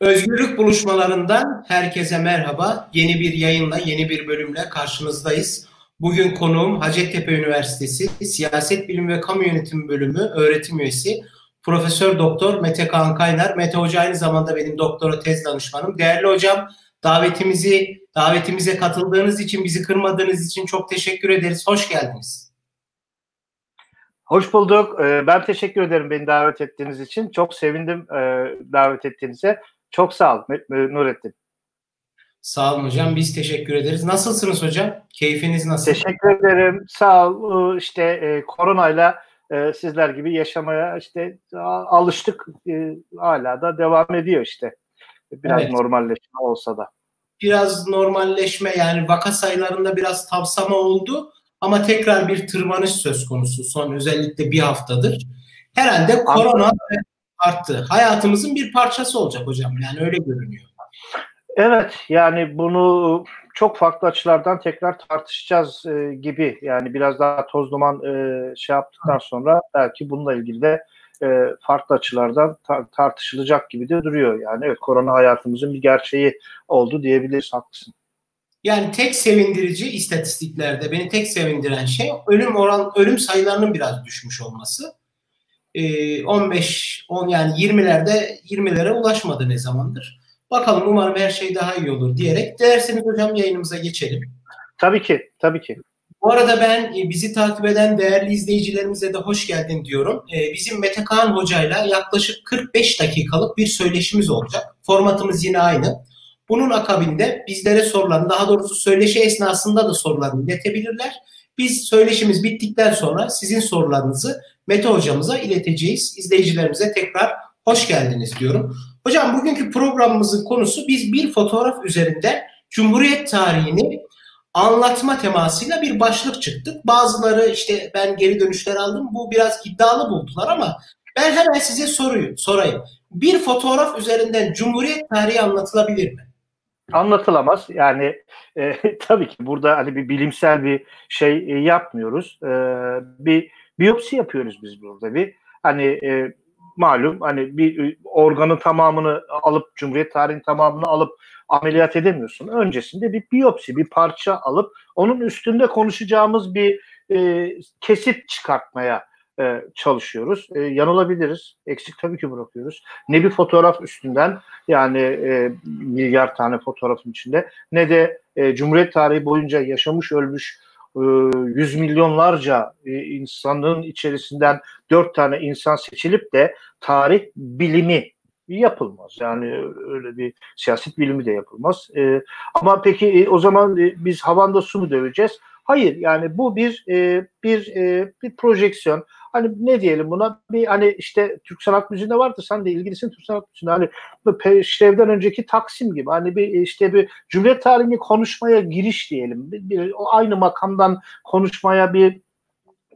Özgürlük buluşmalarından herkese merhaba. Yeni bir yayınla, yeni bir bölümle karşınızdayız. Bugün konuğum Hacettepe Üniversitesi Siyaset Bilimi ve Kamu Yönetimi Bölümü öğretim üyesi Profesör Doktor Mete Kaan Kaynar. Mete Hoca aynı zamanda benim doktora tez danışmanım. Değerli hocam, davetimizi davetimize katıldığınız için, bizi kırmadığınız için çok teşekkür ederiz. Hoş geldiniz. Hoş bulduk. Ee, ben teşekkür ederim beni davet ettiğiniz için. Çok sevindim e, davet ettiğinize. Çok sağ ol Nurettin. Sağ olun hocam. Biz teşekkür ederiz. Nasılsınız hocam? Keyfiniz nasıl? Teşekkür ederim. Sağ ol. İşte e, koronayla e, sizler gibi yaşamaya işte alıştık. E, hala da devam ediyor işte. Biraz evet. normalleşme olsa da. Biraz normalleşme yani vaka sayılarında biraz tavsama oldu ama tekrar bir tırmanış söz konusu son özellikle bir haftadır. Herhalde korona arttı. Hayatımızın bir parçası olacak hocam yani öyle görünüyor. Evet yani bunu çok farklı açılardan tekrar tartışacağız e, gibi yani biraz daha toz duman e, şey yaptıktan sonra belki bununla ilgili de e, farklı açılardan tar- tartışılacak gibi de duruyor. Yani evet korona hayatımızın bir gerçeği oldu diyebiliriz haklısın. Yani tek sevindirici istatistiklerde beni tek sevindiren şey ölüm oran ölüm sayılarının biraz düşmüş olması. Ee, 15 10 yani 20'lerde 20'lere ulaşmadı ne zamandır. Bakalım umarım her şey daha iyi olur diyerek derseniz hocam yayınımıza geçelim. Tabii ki, tabii ki. Bu arada ben e, bizi takip eden değerli izleyicilerimize de hoş geldin diyorum. Ee, bizim Mete Kaan Hoca'yla yaklaşık 45 dakikalık bir söyleşimiz olacak. Formatımız yine aynı. Bunun akabinde bizlere sorulan, daha doğrusu söyleşi esnasında da sorularını iletebilirler. Biz söyleşimiz bittikten sonra sizin sorularınızı Mete hocamıza ileteceğiz. İzleyicilerimize tekrar hoş geldiniz diyorum. Hocam bugünkü programımızın konusu biz bir fotoğraf üzerinden Cumhuriyet tarihini anlatma temasıyla bir başlık çıktık. Bazıları işte ben geri dönüşler aldım. Bu biraz iddialı buldular ama ben hemen size soruyu sorayım. Bir fotoğraf üzerinden Cumhuriyet tarihi anlatılabilir mi? anlatılamaz. Yani e, tabii ki burada hani bir bilimsel bir şey e, yapmıyoruz. E, bir biyopsi yapıyoruz biz burada bir. Hani e, malum hani bir organın tamamını alıp Cumhuriyet tarihinin tamamını alıp ameliyat edemiyorsun. Öncesinde bir biyopsi, bir parça alıp onun üstünde konuşacağımız bir e, kesit çıkartmaya e, çalışıyoruz. E, yanılabiliriz. Eksik tabii ki bırakıyoruz. Ne bir fotoğraf üstünden yani e, milyar tane fotoğrafın içinde ne de e, Cumhuriyet tarihi boyunca yaşamış ölmüş e, yüz milyonlarca e, insanın içerisinden dört tane insan seçilip de tarih bilimi yapılmaz. Yani öyle bir siyaset bilimi de yapılmaz. E, ama peki e, o zaman e, biz havanda su mu döveceğiz? Hayır yani bu bir e, bir e, bir projeksiyon hani ne diyelim buna bir hani işte Türk sanat müziğinde vardı sen de ilgilisin Türk sanat müziğinde hani Peşrev'den önceki Taksim gibi hani bir işte bir Cumhuriyet tarihini konuşmaya giriş diyelim bir, bir aynı makamdan konuşmaya bir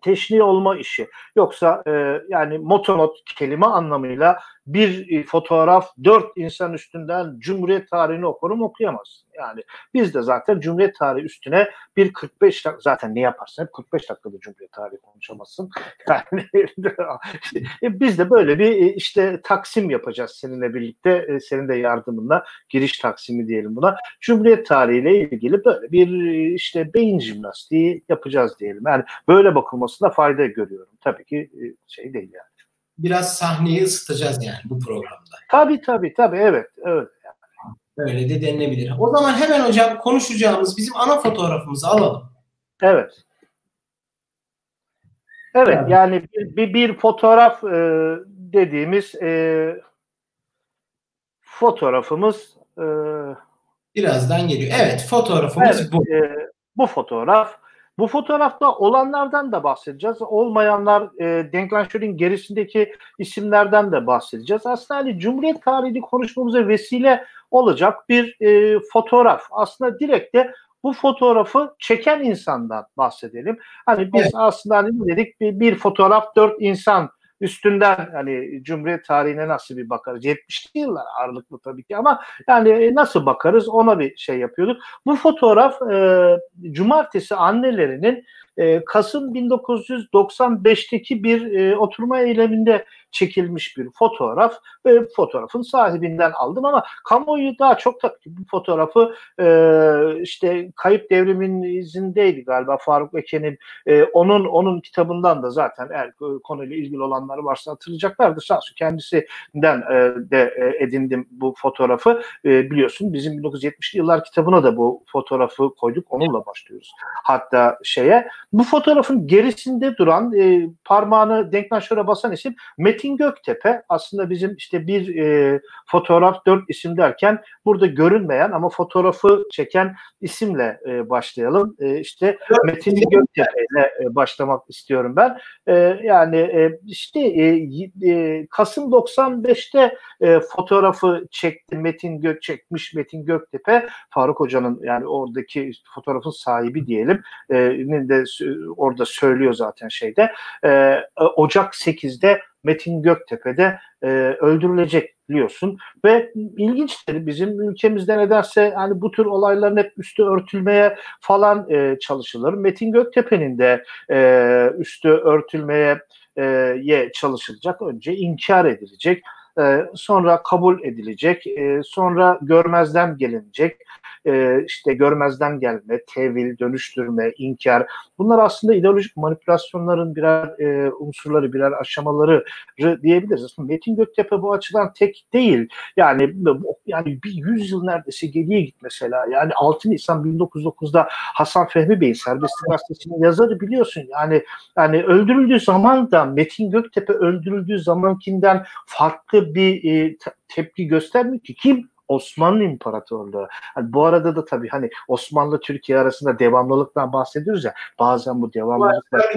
teşni olma işi. Yoksa e, yani motonot kelime anlamıyla bir e, fotoğraf dört insan üstünden Cumhuriyet tarihini okurum okuyamaz. Yani biz de zaten Cumhuriyet tarihi üstüne bir 45 dakika zaten ne yaparsın hep 45 dakikada Cumhuriyet tarihi konuşamazsın. Yani e, biz de böyle bir e, işte taksim yapacağız seninle birlikte senin de yardımınla giriş taksimi diyelim buna. Cumhuriyet tarihiyle ilgili böyle bir işte beyin jimnastiği yapacağız diyelim. Yani böyle bakılmasına fayda görüyorum. Tabii ki şey değil yani biraz sahneyi ısıtacağız yani bu programda. Tabii tabii tabii evet. evet. Öyle de denilebilir. O zaman hemen hocam konuşacağımız bizim ana fotoğrafımızı alalım. Evet. Evet yani, yani bir, bir, bir fotoğraf e, dediğimiz e, fotoğrafımız e, birazdan geliyor. Evet fotoğrafımız evet, bu. E, bu fotoğraf bu fotoğrafta olanlardan da bahsedeceğiz. Olmayanlar e, denklanşörün gerisindeki isimlerden de bahsedeceğiz. Aslında hani Cumhuriyet tarihini konuşmamıza vesile olacak bir e, fotoğraf. Aslında direkt de bu fotoğrafı çeken insandan bahsedelim. Hani biz evet. aslında hani dedik bir, bir fotoğraf dört insan üstünden hani Cumhuriyet tarihine nasıl bir bakarız? 70'li yıllar ağırlıklı tabii ki ama yani e, nasıl bakarız ona bir şey yapıyorduk. Bu fotoğraf e, cumartesi annelerinin e, Kasım 1995'teki bir e, oturma eyleminde çekilmiş bir fotoğraf ve fotoğrafın sahibinden aldım ama kamuoyu daha çok tabii bu fotoğrafı e, işte Kayıp Devrimin izindeydi galiba Faruk Eken'in e, onun onun kitabından da zaten eğer konuyla ilgili olanlar varsa hatırlayacaklardır. Sağ kendisinden e, de e, edindim bu fotoğrafı. E, biliyorsun bizim 1970'li yıllar kitabına da bu fotoğrafı koyduk. Onunla başlıyoruz. Hatta şeye bu fotoğrafın gerisinde duran e, parmağını denknaşöre basan isim Metin Göktepe. Aslında bizim işte bir e, fotoğraf dört isim derken burada görünmeyen ama fotoğrafı çeken isimle e, başlayalım. E, işte Metin Göktepe ile e, başlamak istiyorum ben. E, yani e, işte e, e, Kasım 95'te e, fotoğrafı çekti Metin Gök çekmiş Metin Göktepe Faruk Hoca'nın yani oradaki fotoğrafın sahibi diyelim e, de orada söylüyor zaten şeyde e, Ocak 8'de Metin Göktepe'de e, öldürülecek biliyorsun ve ilginçtir bizim ülkemizde nedense hani bu tür olayların hep üstü örtülmeye falan e, çalışılır. Metin Göktepe'nin de e, üstü örtülmeye e, çalışılacak. Önce inkar edilecek e, sonra kabul edilecek, e, sonra görmezden gelinecek, e, işte görmezden gelme, tevil, dönüştürme, inkar bunlar aslında ideolojik manipülasyonların birer e, unsurları, birer aşamaları diyebiliriz. Metin Göktepe bu açıdan tek değil. Yani yani bir yüz yıl neredeyse geriye git mesela. Yani 6 Nisan 1909'da Hasan Fehmi Bey Serbestlik Gazetesi'nin yazarı biliyorsun. Yani yani öldürüldüğü zaman da Metin Göktepe öldürüldüğü zamankinden farklı bir e, tepki göstermiyor ki. Kim? Osmanlı İmparatorluğu. Hani bu arada da tabii hani Osmanlı Türkiye arasında devamlılıktan bahsediyoruz ya bazen bu devamlılıklar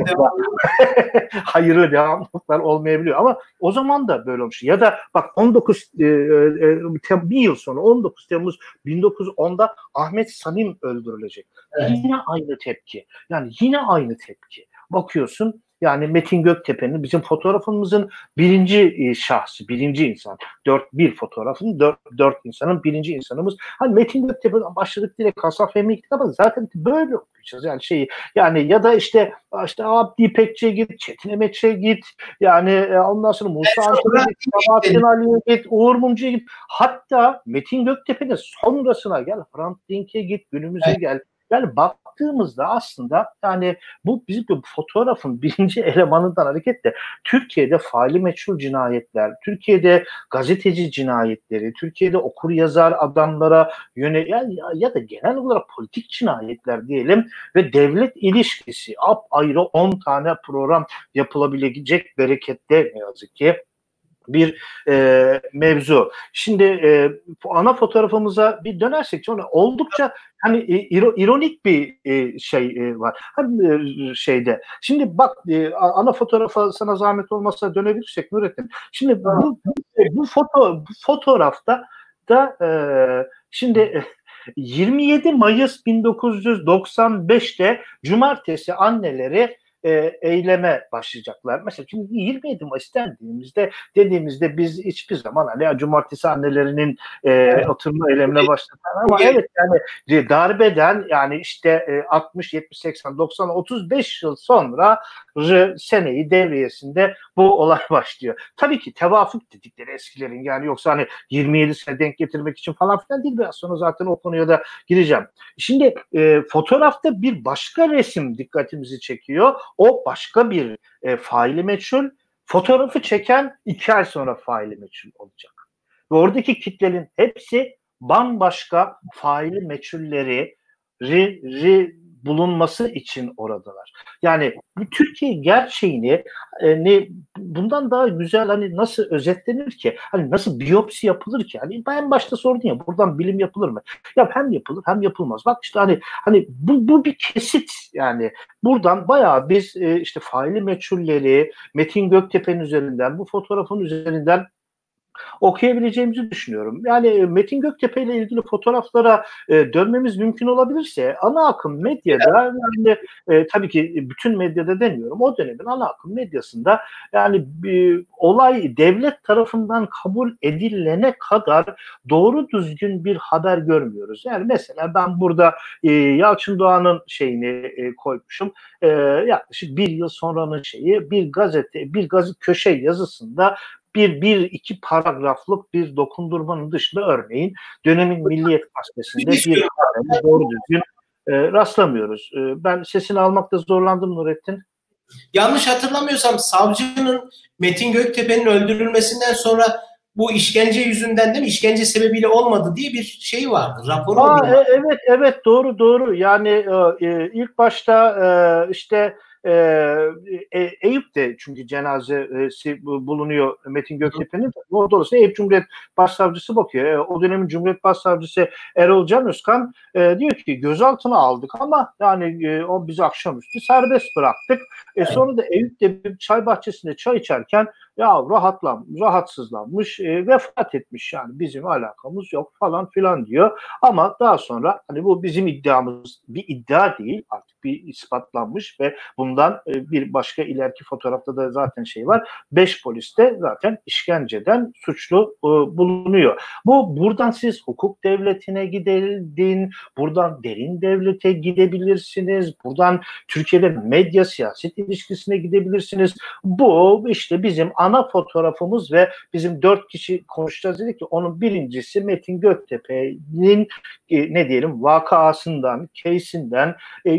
hayırlı devamlılıklar olmayabiliyor ama o zaman da böyle olmuş. Ya da bak 19 e, e, bir yıl sonra 19 Temmuz 1910'da Ahmet Sanim öldürülecek. Evet. Yine aynı tepki. Yani yine aynı tepki. Bakıyorsun yani Metin Göktepe'nin bizim fotoğrafımızın birinci e, şahsı, birinci insan. Dört, bir fotoğrafın dört, dört insanın birinci insanımız. Hani Metin Göktepe'den başladık direkt Kasaf Fehmi kitabı zaten böyle okuyacağız. Yani şeyi yani ya da işte işte Abdi İpekçi'ye git, Çetin Emetçi'ye git. Yani e, ondan sonra Musa Antar'a git, Sabahattin Ali'ye git, Uğur Mumcu'ya git. Hatta Metin Göktepe'nin sonrasına gel, Hrant Dink'e git, günümüze evet. gel. Yani baktığımızda aslında yani bu bizim bu fotoğrafın birinci elemanından hareketle Türkiye'de faili meçhul cinayetler, Türkiye'de gazeteci cinayetleri, Türkiye'de okur yazar adamlara yöne ya, ya da genel olarak politik cinayetler diyelim ve devlet ilişkisi ap ayrı 10 tane program yapılabilecek berekette ne yazık ki bir e, mevzu. Şimdi e, ana fotoğrafımıza bir dönersek sonra oldukça hani e, ironik bir e, şey e, var. Hani e, şeyde. Şimdi bak e, ana fotoğrafa sana zahmet olmasa dönebilirsek Nurettin. Şimdi bu, bu, bu foto bu fotoğrafta da e, şimdi 27 Mayıs 1995'te cumartesi anneleri e, eyleme başlayacaklar. Mesela şimdi 27 Mayıs dendiğimizde dediğimizde biz hiçbir zaman hani cumartesi annelerinin e, evet. oturma eylemine başlatan ama evet yani darbeden yani işte e, 60, 70, 80, 90, 35 yıl sonra seneyi devriyesinde bu olay başlıyor. Tabii ki tevafuk dedikleri eskilerin yani yoksa hani 27 sene denk getirmek için falan filan değil biraz sonra zaten o konuya da gireceğim. Şimdi e, fotoğrafta bir başka resim dikkatimizi çekiyor. O başka bir e, faili meçhul. Fotoğrafı çeken iki ay sonra faili meçhul olacak. Ve oradaki kitlenin hepsi bambaşka faili meçhulleri ri, ri, bulunması için oradalar. Yani bu Türkiye gerçeğini e, ne bundan daha güzel hani nasıl özetlenir ki? Hani nasıl biyopsi yapılır ki? Hani ben başta sordun ya buradan bilim yapılır mı? Ya hem yapılır hem yapılmaz. Bak işte hani hani bu, bu bir kesit yani buradan bayağı biz e, işte faili meçhulleri Metin Göktepe'nin üzerinden bu fotoğrafın üzerinden okuyabileceğimizi düşünüyorum. Yani e, Metin Göktepe ile ilgili fotoğraflara e, dönmemiz mümkün olabilirse ana akım medyada yani e, tabii ki bütün medyada demiyorum o dönemin ana akım medyasında yani bir olay devlet tarafından kabul edilene kadar doğru düzgün bir haber görmüyoruz. Yani mesela ben burada e, Yalçın Doğan'ın şeyini e, koymuşum. E, yaklaşık bir yıl sonranın şeyi bir gazete bir gazete köşe yazısında bir, bir iki paragraflık bir dokundurmanın dışında örneğin dönemin Milliyet Gazetesi'nde bir haberi doğru düzgün e, rastlamıyoruz. E, ben sesini almakta zorlandım Nurettin. Yanlış hatırlamıyorsam savcının Metin Göktepe'nin öldürülmesinden sonra bu işkence yüzünden değil mi? İşkence sebebiyle olmadı diye bir şey vardı. Raporu Aa, e, evet evet doğru doğru. Yani e, e ilk başta e, işte ee, e, Eyüp'te çünkü cenazesi bulunuyor Metin Göktepe'nin. O dolayısıyla Eyüp Cumhuriyet Başsavcısı bakıyor. E, o dönemin Cumhuriyet Başsavcısı Erol Can Özkan e, diyor ki gözaltına aldık ama yani e, o bizi akşamüstü serbest bıraktık. E, sonra da Eyüp'te bir çay bahçesinde çay içerken ya rahatlam, rahatsızlanmış, e, vefat etmiş yani bizim alakamız yok falan filan diyor. Ama daha sonra hani bu bizim iddiamız bir iddia değil artık bir ispatlanmış ve bundan e, bir başka ileriki fotoğrafta da zaten şey var. Beş polis de zaten işkenceden suçlu e, bulunuyor. Bu buradan siz hukuk devletine gidildin, buradan derin devlete gidebilirsiniz, buradan Türkiye'de medya siyaset ilişkisine gidebilirsiniz. Bu işte bizim ana fotoğrafımız ve bizim dört kişi konuşacağız dedik ki onun birincisi Metin Göktepe'nin e, ne diyelim vakasından, case'inden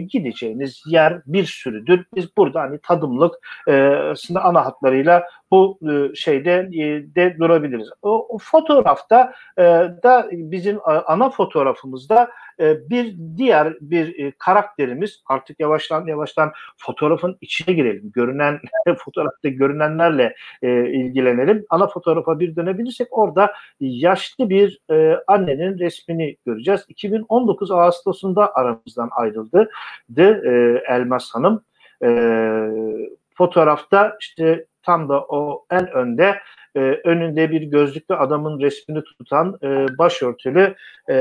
gideceğiniz yer bir sürüdür. Biz burada hani tadımlık e, ana hatlarıyla bu e, şeyde e, de durabiliriz. O, o fotoğrafta e, da bizim ana fotoğrafımızda e, bir diğer bir e, karakterimiz artık yavaştan yavaştan fotoğrafın içine girelim. Görünen fotoğrafta görünenlerle e, ilgilenelim. Ana fotoğrafa bir dönebilirsek orada yaşlı bir e, annenin resmini göreceğiz. 2019 Ağustos'unda aramızdan ayrıldı. De, Elmas Hanım. E, fotoğrafta işte tam da o en önde e, önünde bir gözlüklü adamın resmini tutan e, başörtülü e,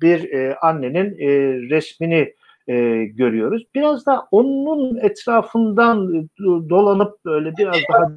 bir e, annenin e, resmini e, görüyoruz. Biraz da onun etrafından e, dolanıp böyle biraz daha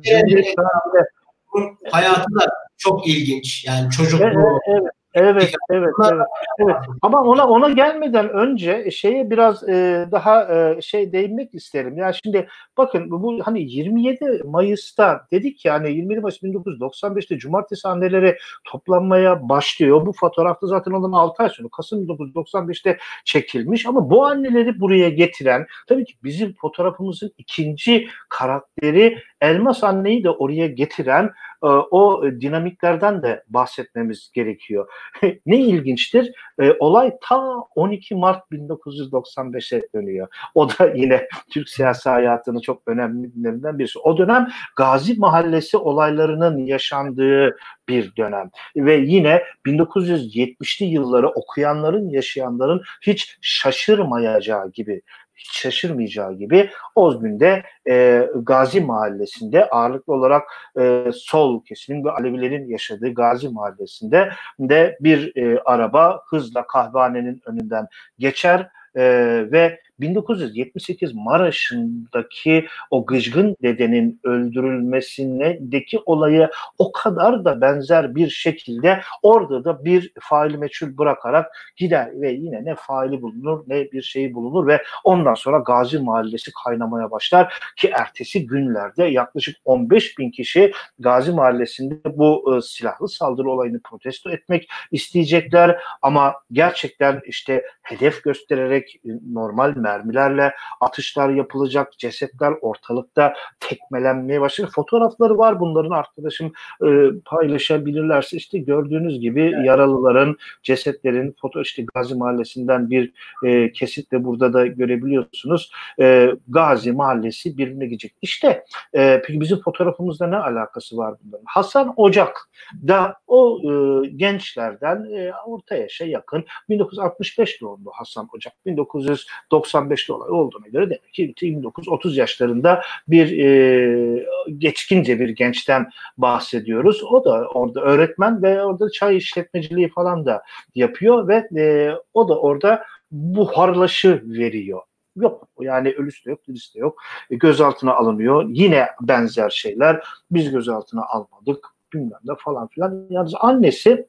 hayatı da çok ilginç. Yani çocukluğu. Evet, evet. Evet, evet, evet, evet. Ama ona ona gelmeden önce şeye biraz e, daha e, şey değinmek isterim. Ya şimdi bakın bu hani 27 Mayıs'ta dedik ya hani 27 Mayıs 1995'te cumartesi anneleri toplanmaya başlıyor. Bu fotoğrafta zaten ondan 6 ay sonra Kasım 1995'te çekilmiş ama bu anneleri buraya getiren tabii ki bizim fotoğrafımızın ikinci karakteri Elmas anneyi de oraya getiren e, o dinamiklerden de bahsetmemiz gerekiyor. ne ilginçtir? E, olay ta 12 Mart 1995'e dönüyor. O da yine Türk siyasi hayatının çok önemli günlerinden birisi. O dönem Gazi Mahallesi olaylarının yaşandığı bir dönem. Ve yine 1970'li yılları okuyanların, yaşayanların hiç şaşırmayacağı gibi hiç şaşırmayacağı gibi o günde e, Gazi Mahallesi'nde ağırlıklı olarak e, sol kesimin ve Alevilerin yaşadığı Gazi Mahallesi'nde de bir e, araba hızla kahvehanenin önünden geçer e, ve 1978 Maraş'ındaki o gıcgın dedenin öldürülmesindeki olayı o kadar da benzer bir şekilde orada da bir faili meçhul bırakarak gider ve yine ne faili bulunur ne bir şeyi bulunur ve ondan sonra Gazi Mahallesi kaynamaya başlar ki ertesi günlerde yaklaşık 15 bin kişi Gazi Mahallesi'nde bu e, silahlı saldırı olayını protesto etmek isteyecekler. Ama gerçekten işte hedef göstererek e, normal mermilerle atışlar yapılacak, cesetler ortalıkta tekmelenmeye başladı. Fotoğrafları var bunların arkadaşım e, paylaşabilirlerse işte gördüğünüz gibi evet. yaralıların, cesetlerin foto işte Gazi Mahallesi'nden bir e, kesit de burada da görebiliyorsunuz. E, Gazi Mahallesi birbirine gidecek. İşte e, peki bizim fotoğrafımızda ne alakası var bunların? Hasan Ocak da o e, gençlerden e, orta yaşa yakın 1965 doğumlu Hasan Ocak. 1990 95'te olay olduğuna göre demek ki 29-30 yaşlarında bir e, geçkince bir gençten bahsediyoruz. O da orada öğretmen ve orada çay işletmeciliği falan da yapıyor ve e, o da orada buharlaşı veriyor. Yok yani ölüsü de yok, dirisi de yok. E, gözaltına alınıyor. Yine benzer şeyler. Biz gözaltına almadık bilmem de falan filan. Yalnız annesi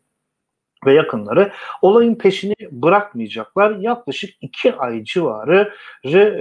ve yakınları olayın peşini bırakmayacaklar. Yaklaşık iki ay civarı re,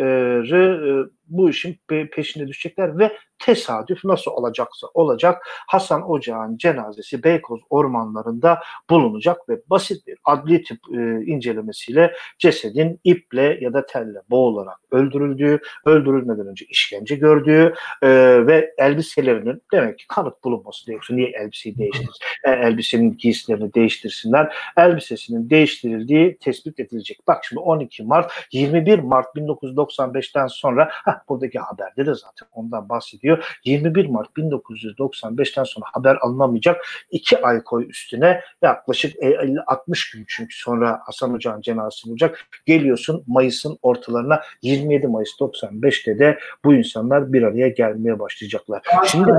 re, bu işin peşine düşecekler ve tesadüf nasıl olacaksa olacak Hasan Ocağ'ın cenazesi Beykoz ormanlarında bulunacak ve basit bir adli tıp e, incelemesiyle cesedin iple ya da telle boğularak öldürüldüğü, öldürülmeden önce işkence gördüğü e, ve elbiselerinin demek ki kanıt bulunması diyorsun. Niye elbiseyi değiştir? E, elbisenin giysilerini değiştirsinler. Elbisesinin değiştirildiği tespit edilecek. Bak şimdi 12 Mart 21 Mart 1995'ten sonra heh, buradaki haberde de zaten ondan bahsediyor ediyor. 21 Mart 1995'ten sonra haber alınamayacak. iki ay koy üstüne yaklaşık 50-60 gün çünkü sonra Hasan Hoca'nın cenazesi olacak. Geliyorsun Mayıs'ın ortalarına 27 Mayıs 95'te de bu insanlar bir araya gelmeye başlayacaklar. Şimdi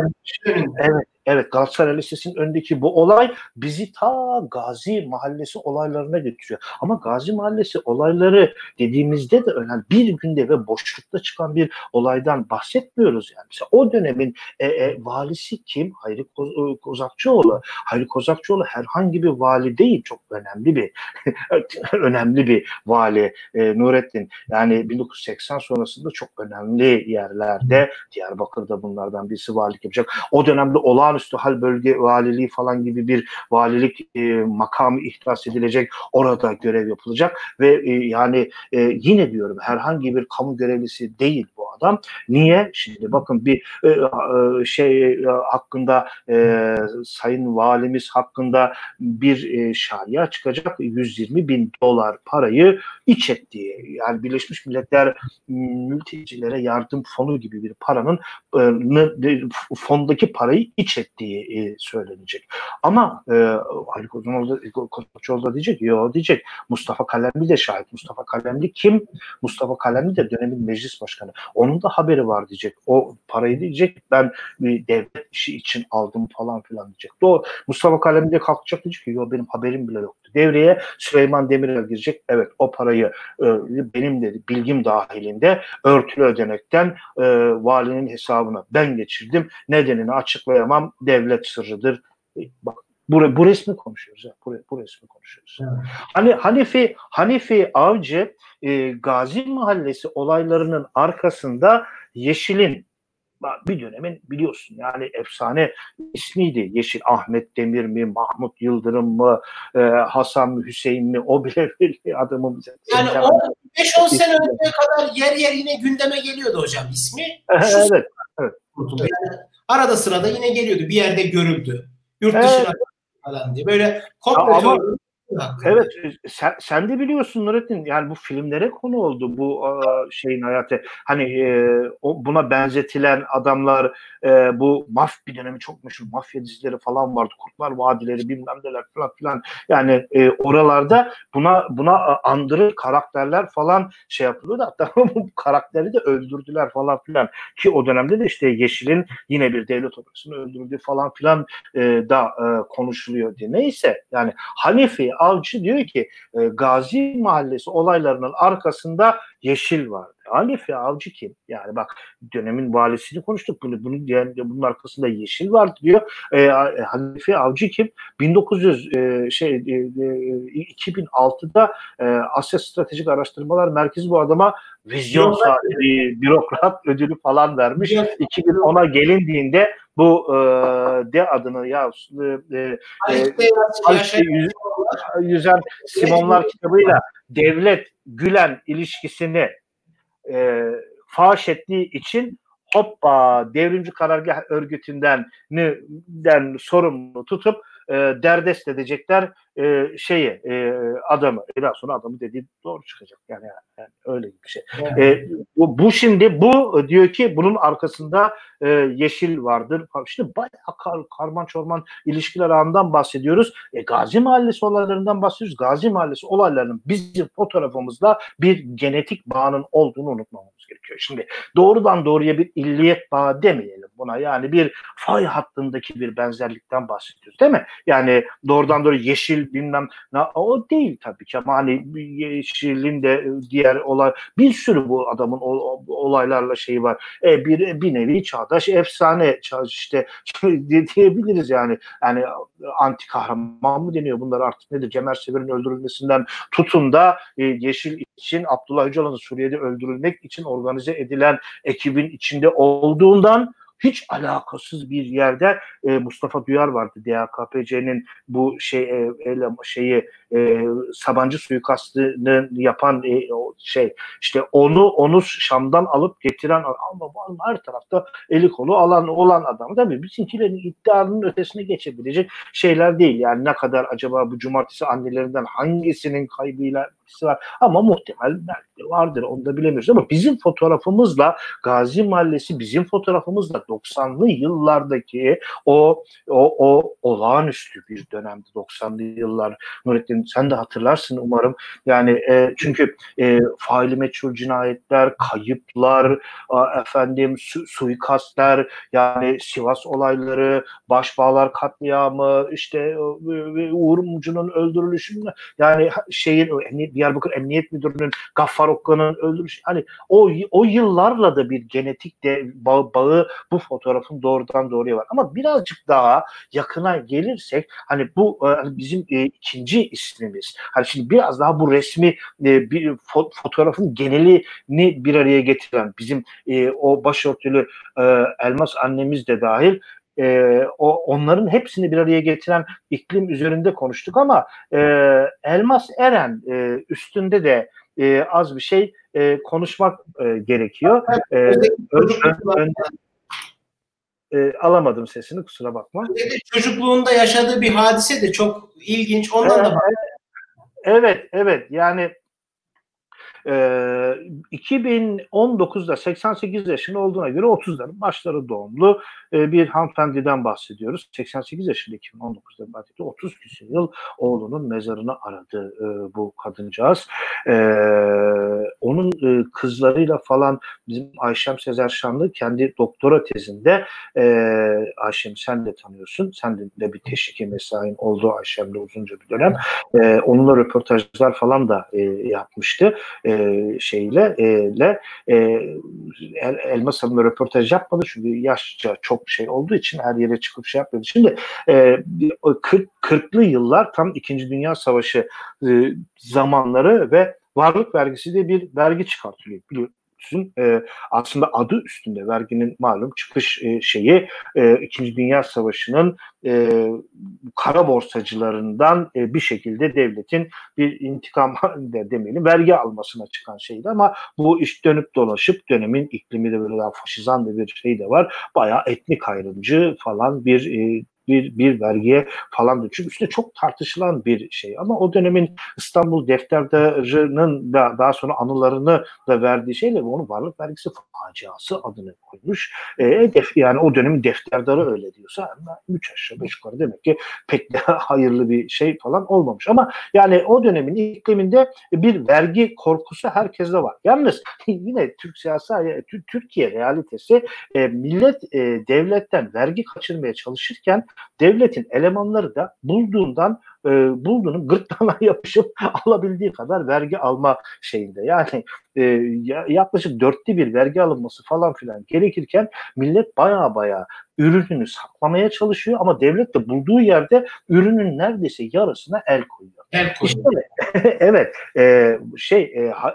evet Evet Galatasaray Lisesi'nin önündeki bu olay bizi ta Gazi Mahallesi olaylarına götürüyor. Ama Gazi Mahallesi olayları dediğimizde de önemli. Bir günde ve boşlukta çıkan bir olaydan bahsetmiyoruz yani. Mesela o dönemin e, e, valisi kim? Hayri e, Kozakçıoğlu. Hayri Kozakçıoğlu herhangi bir vali değil. Çok önemli bir önemli bir vali e, Nurettin. Yani 1980 sonrasında çok önemli yerlerde Diyarbakır'da bunlardan birisi valilik yapacak. O dönemde olağan olağanüstü hal bölge valiliği falan gibi bir valilik e, makamı ihtas edilecek. Orada görev yapılacak ve e, yani e, yine diyorum herhangi bir kamu görevlisi değil adam. Niye? Şimdi bakın bir e, e, şey e, hakkında e, sayın valimiz hakkında bir e, şariya çıkacak 120 bin dolar parayı iç ettiği yani Birleşmiş Milletler mültecilere yardım fonu gibi bir paranın e, fondaki parayı iç ettiği e, söylenecek. Ama e, Ali Koçoğlu da diyecek, yok diyecek. Mustafa Kalemli de şahit. Mustafa Kalemli kim? Mustafa Kalemli de dönemin meclis başkanı. Onun da haberi var diyecek. O parayı diyecek ben bir devlet işi için aldım falan filan diyecek. Doğru. Mustafa Kalemli de kalkacak diyecek ki yok benim haberim bile yoktu. Devreye Süleyman Demirel girecek. Evet o parayı e, benim dedi bilgim dahilinde örtülü ödenekten e, valinin hesabına ben geçirdim. Nedenini açıklayamam. Devlet sırrıdır. Bak bu, bu resmi konuşuyoruz. Ya. Bu, bu resmi konuşuyoruz. Evet. Hani Hanifi Hanifi Avcı e, Gazi Mahallesi olaylarının arkasında Yeşil'in bir dönemin biliyorsun yani efsane ismiydi. Yeşil Ahmet Demir mi, Mahmut Yıldırım mı, e, Hasan mı, Hüseyin mi o bile bir adamın Yani 5-10 sene önce kadar yer yer yine gündeme geliyordu hocam ismi. evet. evet. Yani arada sırada yine geliyordu. Bir yerde görüldü. Yurt dışına evet. Falan diye. Böyle komple Evet sen, sen de biliyorsun Nurettin yani bu filmlere konu oldu bu şeyin hayatı. Hani e, o, buna benzetilen adamlar e, bu maf bir dönemi çok meşhur mafya dizileri falan vardı. Kurtlar Vadileri bilmem neler falan filan. Yani e, oralarda buna buna andırır karakterler falan şey yapılıyordu. Hatta bu karakteri de öldürdüler falan filan. Ki o dönemde de işte Yeşil'in yine bir devlet operasını öldürdüğü falan filan e, da e, konuşuluyor diye. Neyse yani Hanifi Avcı diyor ki e, Gazi Mahallesi olaylarının arkasında Yeşil vardı. Hanifi Avcı kim? Yani bak dönemin valisini konuştuk. Bunu, bunu yani bunun arkasında Yeşil vardı diyor. E, Hanifi Avcı kim? 1900 e, şey e, e, 2006'da e, Asya Stratejik Araştırmalar Merkezi bu adama vizyon sahibi, bürokrat ödülü falan vermiş. 2010'a gelindiğinde bu e, de adını ya e, e, yüzen Simonlar kitabıyla devlet Gülen ilişkisini e, faş ettiği için hoppa devrimci karargah örgütünden den sorumlu tutup e, derdest edecekler e, şeyi e, adamı. E daha sonra adamı dediği doğru çıkacak. Yani, yani öyle bir şey. Evet. E, bu, bu şimdi bu diyor ki bunun arkasında e, yeşil vardır. Şimdi bayağı kar, karman çorman ilişkiler ağından bahsediyoruz. E, Gazi Mahallesi olaylarından bahsediyoruz. Gazi Mahallesi olaylarının bizim fotoğrafımızda bir genetik bağının olduğunu unutmamamız gerekiyor. Şimdi doğrudan doğruya bir illiyet bağı demeyelim buna. Yani bir fay hattındaki bir benzerlikten bahsediyoruz değil mi? Yani doğrudan doğru yeşil bilmem ne o değil tabii ki ama hani yeşilin de diğer olay bir sürü bu adamın olaylarla şeyi var. E, bir, bir nevi çağdaş efsane işte diyebiliriz yani. Yani anti kahraman mı deniyor bunlar artık nedir? Cemal Sever'in öldürülmesinden tutun da e, Yeşil için Abdullah Öcalan'ın Suriye'de öldürülmek için organize edilen ekibin içinde olduğundan hiç alakasız bir yerde e, Mustafa Duyar vardı DHKPC'nin bu şey e, şeyi e, Sabancı suikastını yapan e, o şey işte onu onu Şam'dan alıp getiren ama her tarafta eli kolu alan olan adam. Tabii bizimkilerin iddianın ötesine geçebilecek şeyler değil. Yani ne kadar acaba bu cumartesi annelerinden hangisinin kaybıyla var? Ama muhtemel vardır onu da bilemiyoruz. Ama bizim fotoğrafımızla Gazi Mahallesi bizim fotoğrafımızla 90'lı yıllardaki o o o olağanüstü bir dönemdi 90'lı yıllar. Nurettin sen de hatırlarsın umarım. Yani e, çünkü e, faili meçhul cinayetler kayıplar a, efendim su, suikastler yani Sivas olayları Başbağlar katliamı işte e, Uğur Mumcu'nun öldürülüşü yani şeyin Diyarbakır Emniyet Müdürü'nün Gaffar Okka'nın öldürülüşü hani o o yıllarla da bir genetik de bağı, bağı bu fotoğrafın doğrudan doğruya var. Ama birazcık daha yakına gelirsek hani bu e, hani bizim e, ikinci ismimiz. Hani şimdi biraz daha bu resmi e, bir fo- fotoğrafın genelini bir araya getiren bizim e, o başörtülü e, Elmas annemiz de dahil e, o onların hepsini bir araya getiren iklim üzerinde konuştuk ama e, Elmas Eren e, üstünde de e, az bir şey e, konuşmak e, gerekiyor. E, ön, ön, e, alamadım sesini kusura bakma. Çocukluğunda yaşadığı bir hadise de çok ilginç. Ondan evet, da Evet, evet. Yani e, 2019'da 88 yaşında olduğuna göre 30'ların başları doğumlu e, bir hanımefendiden bahsediyoruz. 88 yaşında 2019'da bahsediyor. 30 küsur yıl oğlunun mezarını aradı e, bu kadıncağız. E, onun e, kızlarıyla falan bizim Ayşem Sezer Şanlı kendi doktora tezinde e, Ayşem sen de tanıyorsun. Sen de, bir teşviki mesain oldu Ayşem'le uzunca bir dönem. E, onunla röportajlar falan da e, yapmıştı. E, şeyle e, le, e, El, Elmas Hanım'la röportaj yapmadı çünkü yaşça çok şey olduğu için her yere çıkıp şey yapmadı. Şimdi e, 40, 40'lı yıllar tam 2. Dünya Savaşı e, zamanları ve varlık vergisi diye bir vergi çıkartılıyor. Biliyor, Tüz'ün e, aslında adı üstünde verginin malum çıkış e, şeyi e, İkinci Dünya Savaşı'nın e, kara borsacılarından e, bir şekilde devletin bir intikam de demeyelim vergi almasına çıkan şeydi ama bu iş dönüp dolaşıp dönemin iklimi de böyle daha faşizan bir şey de var. Bayağı etnik ayrımcı falan bir e, bir, bir vergiye falan çünkü üstüne çok tartışılan bir şey ama o dönemin İstanbul defterdarının da daha sonra anılarını da verdiği şeyle onun varlık vergisi faciası adını koymuş. E, def, yani o dönemin defterdarı öyle diyorsa 3 aşağı 5 yukarı demek ki pek de hayırlı bir şey falan olmamış ama yani o dönemin ikliminde bir vergi korkusu herkeste var. Yalnız yine Türk siyasi Türkiye realitesi e, millet e, devletten vergi kaçırmaya çalışırken devletin elemanları da bulduğundan e, bulduğunun gırtlağına yapışıp alabildiği kadar vergi alma şeyinde. Yani e, yaklaşık dörtte bir vergi alınması falan filan gerekirken millet baya baya ürününü saklamaya çalışıyor ama devlet de bulduğu yerde ürünün neredeyse yarısına el koyuyor. El koyuyor. İşte, evet. E, şey e, ha,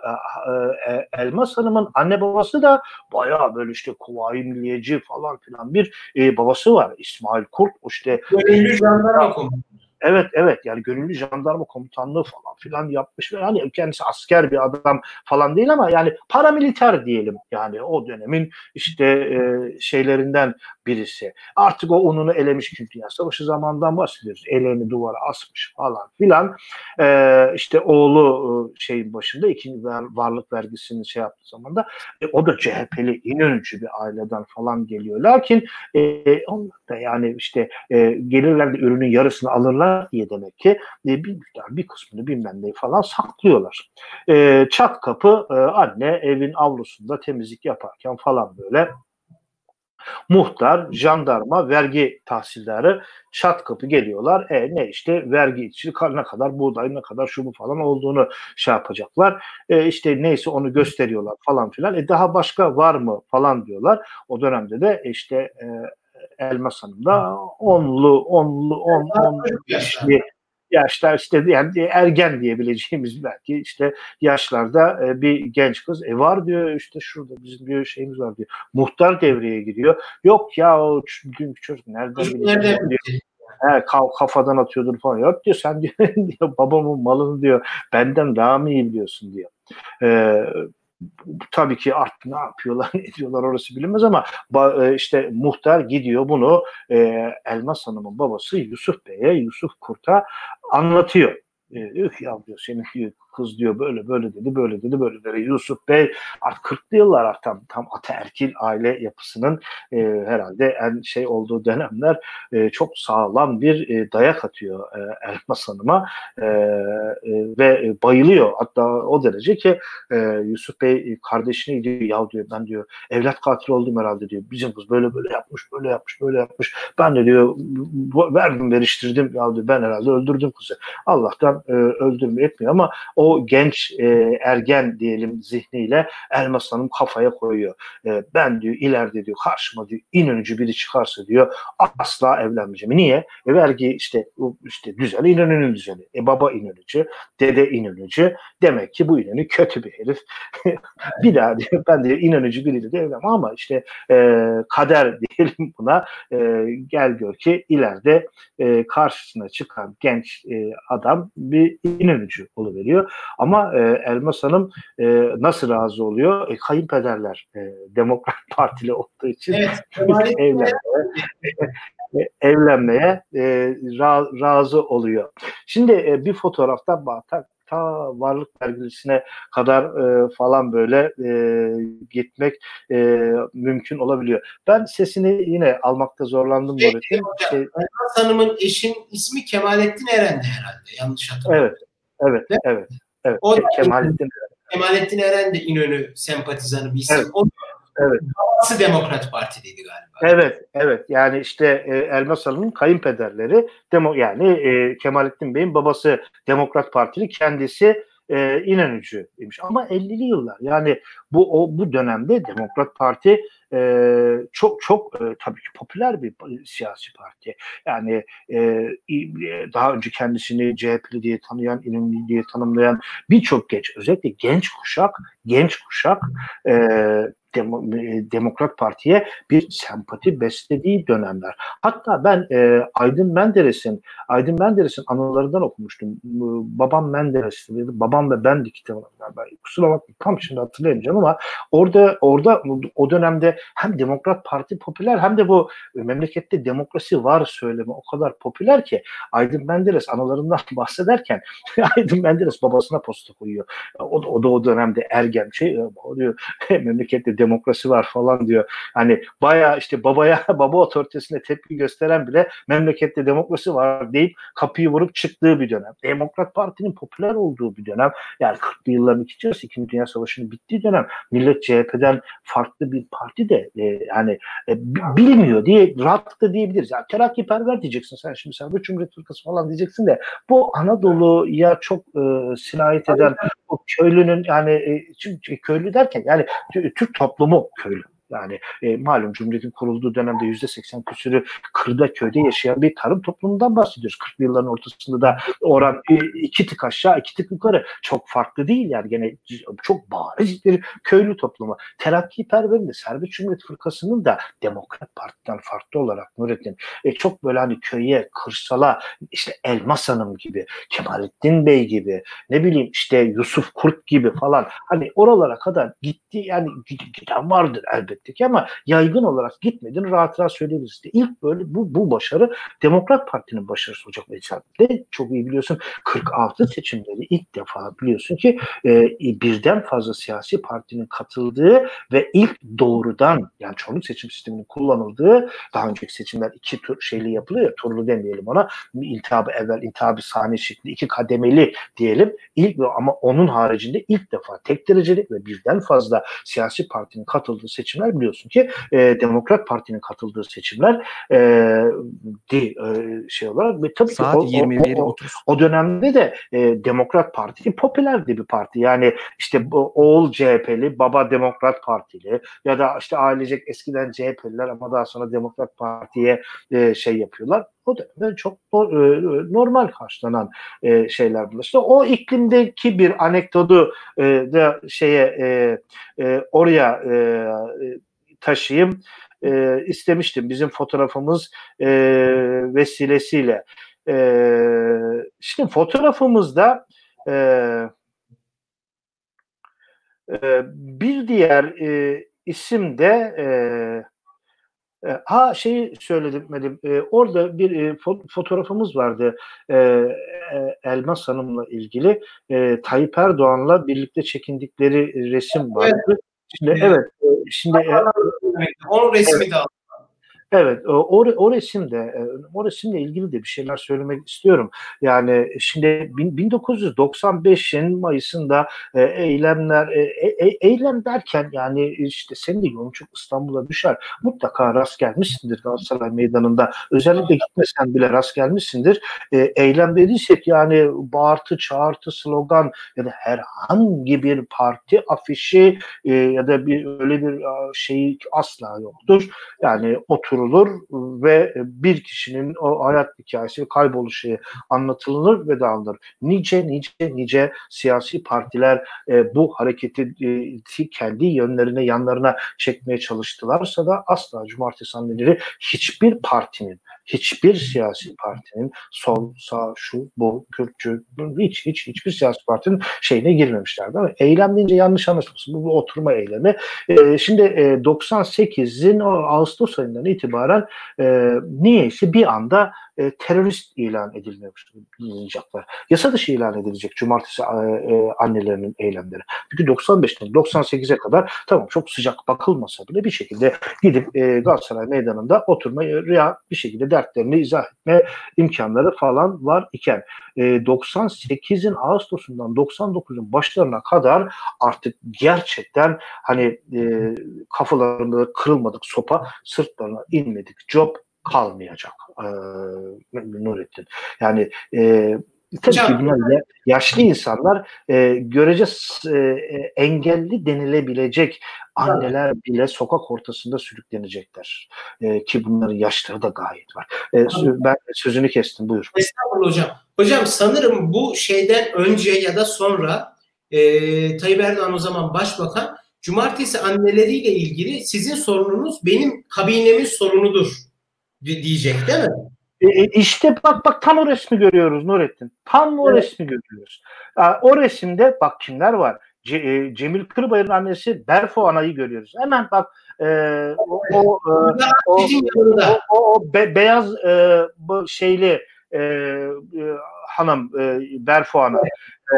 e, Elmas Hanım'ın anne babası da bayağı böyle işte kuvayi milliyeci falan filan bir e, babası var. İsmail Kurt işte. Ünlü jandarma komutanı. Evet evet yani gönüllü jandarma komutanlığı falan filan yapmış ve hani kendisi asker bir adam falan değil ama yani paramiliter diyelim yani o dönemin işte e, şeylerinden birisi. Artık o ununu elemiş çünkü Dünya Savaşı zamanından bahsediyoruz. Elini duvara asmış falan filan. E, işte oğlu e, şeyin başında ikinci varlık vergisini şey yaptığı zaman da e, o da CHP'li inönücü bir aileden falan geliyor. Lakin e, onlar da yani işte e, gelirler de ürünün yarısını alırlar diye demek ki e, bir bir kısmını bilmem ne falan saklıyorlar. E, çat kapı e, anne evin avlusunda temizlik yaparken falan böyle Muhtar, jandarma, vergi tahsildarı çat kapı geliyorlar. E ne işte vergi için ne kadar buğday ne kadar şu bu falan olduğunu şey yapacaklar. E işte neyse onu gösteriyorlar falan filan. E daha başka var mı falan diyorlar. O dönemde de işte e, Elmas Hanım da onlu, onlu, on, on beşli yaşlar işte yani ergen diyebileceğimiz belki işte yaşlarda e, bir genç kız e var diyor işte şurada bizim bir şeyimiz var diyor. Muhtar devreye giriyor. Yok ya o çocuk nereden bilecek diyor. He, kafadan atıyordur falan. Yok diyor sen diyor, diyor babamın malını diyor benden daha mı iyi biliyorsun diyor. Ee, tabii ki artık ne yapıyorlar ne diyorlar orası bilinmez ama e, işte muhtar gidiyor bunu e, Elmas Hanım'ın babası Yusuf Bey'e Yusuf Kurt'a anlatıyor. E, ya diyor senin kız diyor böyle böyle dedi böyle dedi böyle dedi. Yusuf Bey artık 40'lı yıllar artık tam, tam ataerkil aile yapısının e, herhalde en şey olduğu dönemler e, çok sağlam bir e, dayak atıyor e, Elmas Hanım'a e, e, ve bayılıyor. Hatta o derece ki e, Yusuf Bey kardeşine diyor ya diyor ben diyor evlat katili oldum herhalde diyor. Bizim kız böyle böyle yapmış böyle yapmış böyle yapmış. Ben de diyor verdim veriştirdim ya diyor ben herhalde öldürdüm kızı. Allah'tan e, öldürme etmiyor ama o genç e, ergen diyelim zihniyle Elmas Hanım kafaya koyuyor. E, ben diyor ileride diyor karşıma diyor inönücü biri çıkarsa diyor asla evlenmeyeceğim. Niye? E, vergi işte işte düzeni İnönü'nün düzeni. E, baba İnönücü, dede İnönücü. Demek ki bu İnönü kötü bir herif. bir daha diyor ben diyor İnönücü biriyle de evlenmem ama işte e, kader diyelim buna e, gel gör ki ileride e, karşısına çıkan genç e, adam bir İnönücü oluveriyor. Ama e, Elmas Hanım e, nasıl razı oluyor? E, kayınpederler e, Demokrat Partili olduğu için evet, evlenmeye, evlenmeye e, ra, razı oluyor. Şimdi e, bir fotoğrafta ta, ta varlık vergisine kadar e, falan böyle e, gitmek e, mümkün olabiliyor. Ben sesini yine almakta zorlandım. Hocam, şey, Elmas Hanım'ın eşin ismi Kemalettin Eren'di herhalde. Yanlış hatırlamıyorum. Evet. Evet, Ve evet. Evet. O Kemalettin Kemalettin Eren de İnönü sempatizanı bir isim. Evet. O Evet. Babası Demokrat Parti'deydi galiba. Evet, evet. Yani işte e, Elmas Hanım'ın kayınpederleri demo yani e, Kemalettin Bey'in babası Demokrat Partili, kendisi e, İnönücü demiş. Ama 50'li yıllar yani bu o bu dönemde Demokrat Parti e, çok çok e, tabii ki popüler bir siyasi parti. Yani e, daha önce kendisini CHP'li diye tanıyan, İnönü diye tanımlayan birçok genç, özellikle genç kuşak, genç kuşak e, Demo, e, Demokrat Parti'ye bir sempati beslediği dönemler. Hatta ben e, Aydın Menderes'in Aydın Menderes'in anılarından okumuştum. Babam Menderes'ti dedi. Babam ve ben kitabı. Ben kusura bakmayın tam şimdi hatırlayamayacağım ama orada orada o dönemde hem Demokrat Parti popüler hem de bu memlekette demokrasi var söyleme o kadar popüler ki Aydın Menderes anılarından bahsederken Aydın Menderes babasına posta koyuyor. O, o da o dönemde ergen şey diyor memlekette demokrasi var falan diyor. Hani baya işte babaya baba otoritesine tepki gösteren bile memlekette demokrasi var deyip kapıyı vurup çıktığı bir dönem. Demokrat Parti'nin popüler olduğu bir dönem. Yani 40'lı yılların ikinci İkinci Dünya Savaşı'nın bittiği dönem. Millet CHP'den farklı bir parti de e, yani e, bilmiyor diye rahatlıkla diyebiliriz. Yani terakkiperver diyeceksin sen şimdi sen bu Cumhuriyet Türkası falan diyeceksin de bu Anadolu'ya çok e, sirayet eden o köylünün yani e, çünkü köylü derken yani Türk toplumu köylü. Yani e, malum Cumhuriyet'in kurulduğu dönemde yüzde seksen küsürü kırda köyde yaşayan bir tarım toplumundan bahsediyoruz. 40'lı yılların ortasında da oran e, iki tık aşağı iki tık yukarı. Çok farklı değil yani. Gene çok bariz bir köylü toplumu. Terakkiperver'in de Serbest Cumhuriyet Fırkası'nın da Demokrat Parti'den farklı olarak Nurettin e, çok böyle hani köye, kırsala işte Elmas Hanım gibi, Kemalettin Bey gibi, ne bileyim işte Yusuf Kurt gibi falan. Hani oralara kadar gitti. Yani giden vardır elbette ki ama yaygın olarak gitmedin rahat rahat söyleyebiliriz. İlk böyle bu, bu başarı Demokrat Parti'nin başarısı olacak de çok iyi biliyorsun 46 seçimleri ilk defa biliyorsun ki e, birden fazla siyasi partinin katıldığı ve ilk doğrudan yani çoğunluk seçim sisteminin kullanıldığı daha önceki seçimler iki tur şeyli yapılıyor ya turlu demeyelim ona iltihabı evvel iltihabı saniye şeklinde iki kademeli diyelim ilk ama onun haricinde ilk defa tek dereceli ve birden fazla siyasi partinin katıldığı seçimler biliyorsun ki e, Demokrat Parti'nin katıldığı seçimler e, di, e, şey olarak ve tabii Saat ki o, 21, o, o, o dönemde de e, Demokrat Parti popüler bir parti. Yani işte oğul CHP'li, baba Demokrat Partili ya da işte ailecek eskiden CHP'liler ama daha sonra Demokrat Parti'ye e, şey yapıyorlar. O dönemde çok e, normal karşılanan e, şeyler bunlar. İşte o iklimdeki bir anekdotu e, da şeye oraya taşıyayım istemiştim. Bizim fotoğrafımız vesilesiyle. Şimdi fotoğrafımızda bir diğer isim de e, ha şeyi söyledim e, orada bir e, fotoğrafımız vardı e, e, Elmas Hanım'la ilgili e, Tayyip Erdoğan'la birlikte çekindikleri resim vardı. Evet. Şimdi evet, şimdi e, onun resmi evet. de Evet, o, o resimde, e, o resimle ilgili de bir şeyler söylemek istiyorum. Yani şimdi 1995'in Mayıs'ında e, eylemler, e, e, eylem derken yani işte senin de yolun çok İstanbul'a düşer. Mutlaka rast gelmişsindir Galatasaray Meydanı'nda. Özellikle gitmesen bile rast gelmişsindir. E, eylem dediysek yani bağırtı, çağırtı, slogan ya da herhangi bir parti afişi e, ya da bir öyle bir şey asla yoktur. Yani otur sorulur ve bir kişinin o hayat hikayesi kayboluşu anlatılır ve dağılır. Nice nice nice siyasi partiler e, bu hareketi e, kendi yönlerine yanlarına çekmeye çalıştılarsa da asla cumartesi anneleri hiçbir partinin hiçbir siyasi partinin sol, sağ, şu, bu, Kürtçü, hiç hiç hiçbir siyasi partinin şeyine girmemişlerdi. Ama eylem deyince yanlış anlaşılmasın. Bu bir oturma eylemi. E, şimdi e, 98'in o Ağustos ayından itibaren e, niyeyse bir anda e, terörist ilan edilmeyecekler. Yasa dışı ilan edilecek cumartesi e, e, annelerinin eylemleri. Çünkü 95'ten 98'e kadar tamam çok sıcak bakılmasa bile bir şekilde gidip e, Galatasaray meydanında oturmayı rüya bir şekilde dertlerini izah etme imkanları falan var iken e, 98'in Ağustos'undan 99'un başlarına kadar artık gerçekten hani e, kafalarında kırılmadık sopa sırtlarına inmedik job kalmayacak e, Nurettin. Yani e, tabii ki bunlar yaşlı insanlar e, görece e, engelli denilebilecek anneler bile sokak ortasında sürüklenecekler. E, ki bunların yaşları da gayet var. E, ben sözünü kestim buyur. Estağfurullah hocam. Hocam sanırım bu şeyden önce ya da sonra e, Tayyip Erdoğan o zaman başbakan cumartesi anneleriyle ilgili sizin sorununuz benim kabinemin sorunudur diyecek değil mi? E, e, işte bak bak tam o resmi görüyoruz Nurettin. Tam o evet. resmi görüyoruz. O resimde bak kimler var? Ce, e, Cemil Kırbayır'ın annesi Berfo Ana'yı görüyoruz. Hemen bak e, o, o, e, o, o, o, o be, beyaz e, bu şeyli e, e, hanım e, Berfo Ana.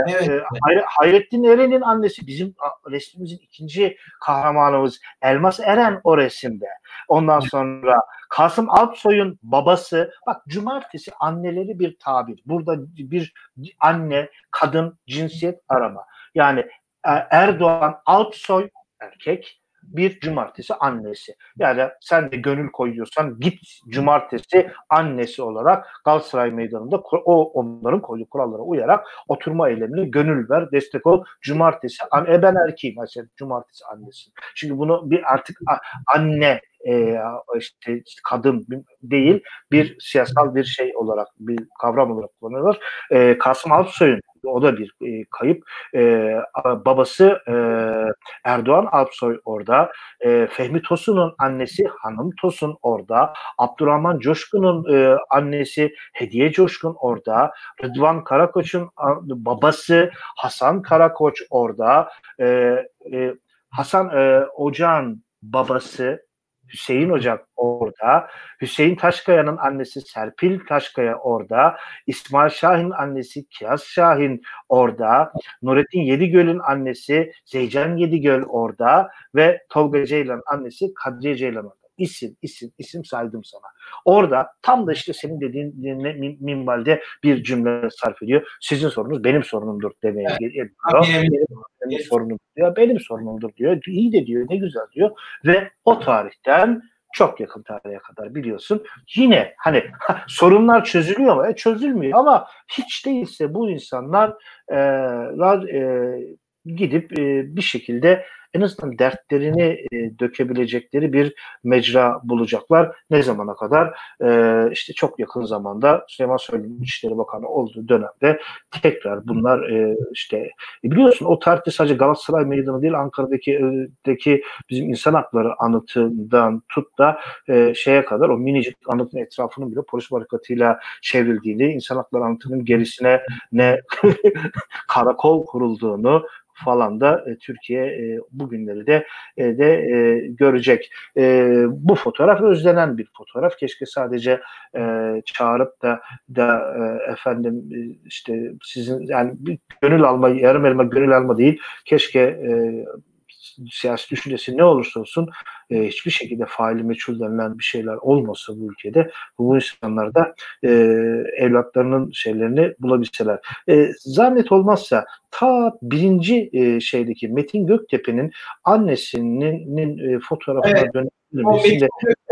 Evet. E, Hayrettin Eren'in annesi bizim resmimizin ikinci kahramanımız Elmas Eren o resimde. Ondan sonra Kasım Alpsoy'un babası bak cumartesi anneleri bir tabir. Burada bir anne, kadın, cinsiyet arama. Yani e, Erdoğan Alpsoy erkek, bir cumartesi annesi. Yani sen de gönül koyuyorsan git cumartesi annesi olarak Galatasaray Meydanı'nda o onların koyduğu kurallara uyarak oturma eylemine gönül ver, destek ol. Cumartesi, e ben erkeğim mesela cumartesi annesi. Şimdi bunu bir artık anne e, işte kadın değil bir siyasal bir şey olarak bir kavram olarak kullanıyorlar. E, Kasım Alpsoy'un o da bir e, kayıp. E, babası e, Erdoğan Alpsoy orada. E, Fehmi Tosun'un annesi Hanım Tosun orada. Abdurrahman Coşkun'un e, annesi Hediye Coşkun orada. Rıdvan Karakoç'un babası Hasan Karakoç orada. E, e, Hasan e, Ocağın babası Hüseyin Ocak orada. Hüseyin Taşkaya'nın annesi Serpil Taşkaya orada. İsmail Şahin annesi Kiyas Şahin orada. Nurettin Yedigöl'ün annesi Zeycan Yedigöl orada. Ve Tolga Ceylan annesi Kadriye Ceylan orada. İsim, isim, isim saydım sana. Orada tam da işte senin dediğin minvalde bir cümle sarf ediyor. Sizin sorunuz benim sorunumdur demeye evet. geliyor. Benim, benim sorunum diyor. Benim sorunumdur diyor. İyi de diyor. Ne güzel diyor. Ve o tarihten çok yakın tarihe kadar biliyorsun. Yine hani sorunlar çözülüyor mu? E, çözülmüyor ama hiç değilse bu insanlar e, e, gidip e, bir şekilde en azından dertlerini e, dökebilecekleri bir mecra bulacaklar. Ne zamana kadar? E, işte çok yakın zamanda Süleyman Soylu'nun İçişleri Bakanı olduğu dönemde tekrar bunlar e, işte e, biliyorsun o tarihte sadece Galatasaray Meydanı değil Ankara'daki e, bizim insan hakları anıtından tut da e, şeye kadar o minicik anıtın etrafının bile polis barikatıyla çevrildiğini, insan hakları anıtının gerisine ne karakol kurulduğunu falan da e, Türkiye e, bugünleri de e, de e, görecek. E, bu fotoğraf özlenen bir fotoğraf. Keşke sadece e, çağırıp da da e, efendim e, işte sizin yani gönül alma yarım elma gönül alma değil. Keşke e, siyasi düşüncesi ne olursa olsun e, hiçbir şekilde faili meçhul denilen bir şeyler olmasa bu ülkede bu insanlar da e, evlatlarının şeylerini bulabilseler. E, zahmet olmazsa ta birinci e, şeydeki Metin Göktepe'nin annesinin e, fotoğrafına evet. dönen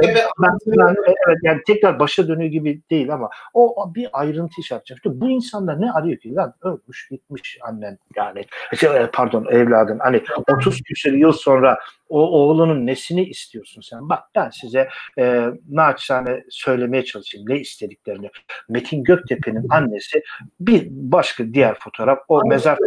ben, ben, evet yani tekrar başa dönüyor gibi değil ama o bir ayrıntı işaretçi. İşte bu insanlar ne arıyor ki? Lan ölmüş gitmiş annen yani. Şey, pardon evladın. Hani 30 küsur yıl sonra o oğlunun nesini istiyorsun sen? Bak ben size e, naçizane söylemeye çalışayım ne istediklerini. Metin Göktepe'nin annesi bir başka diğer fotoğraf o mezar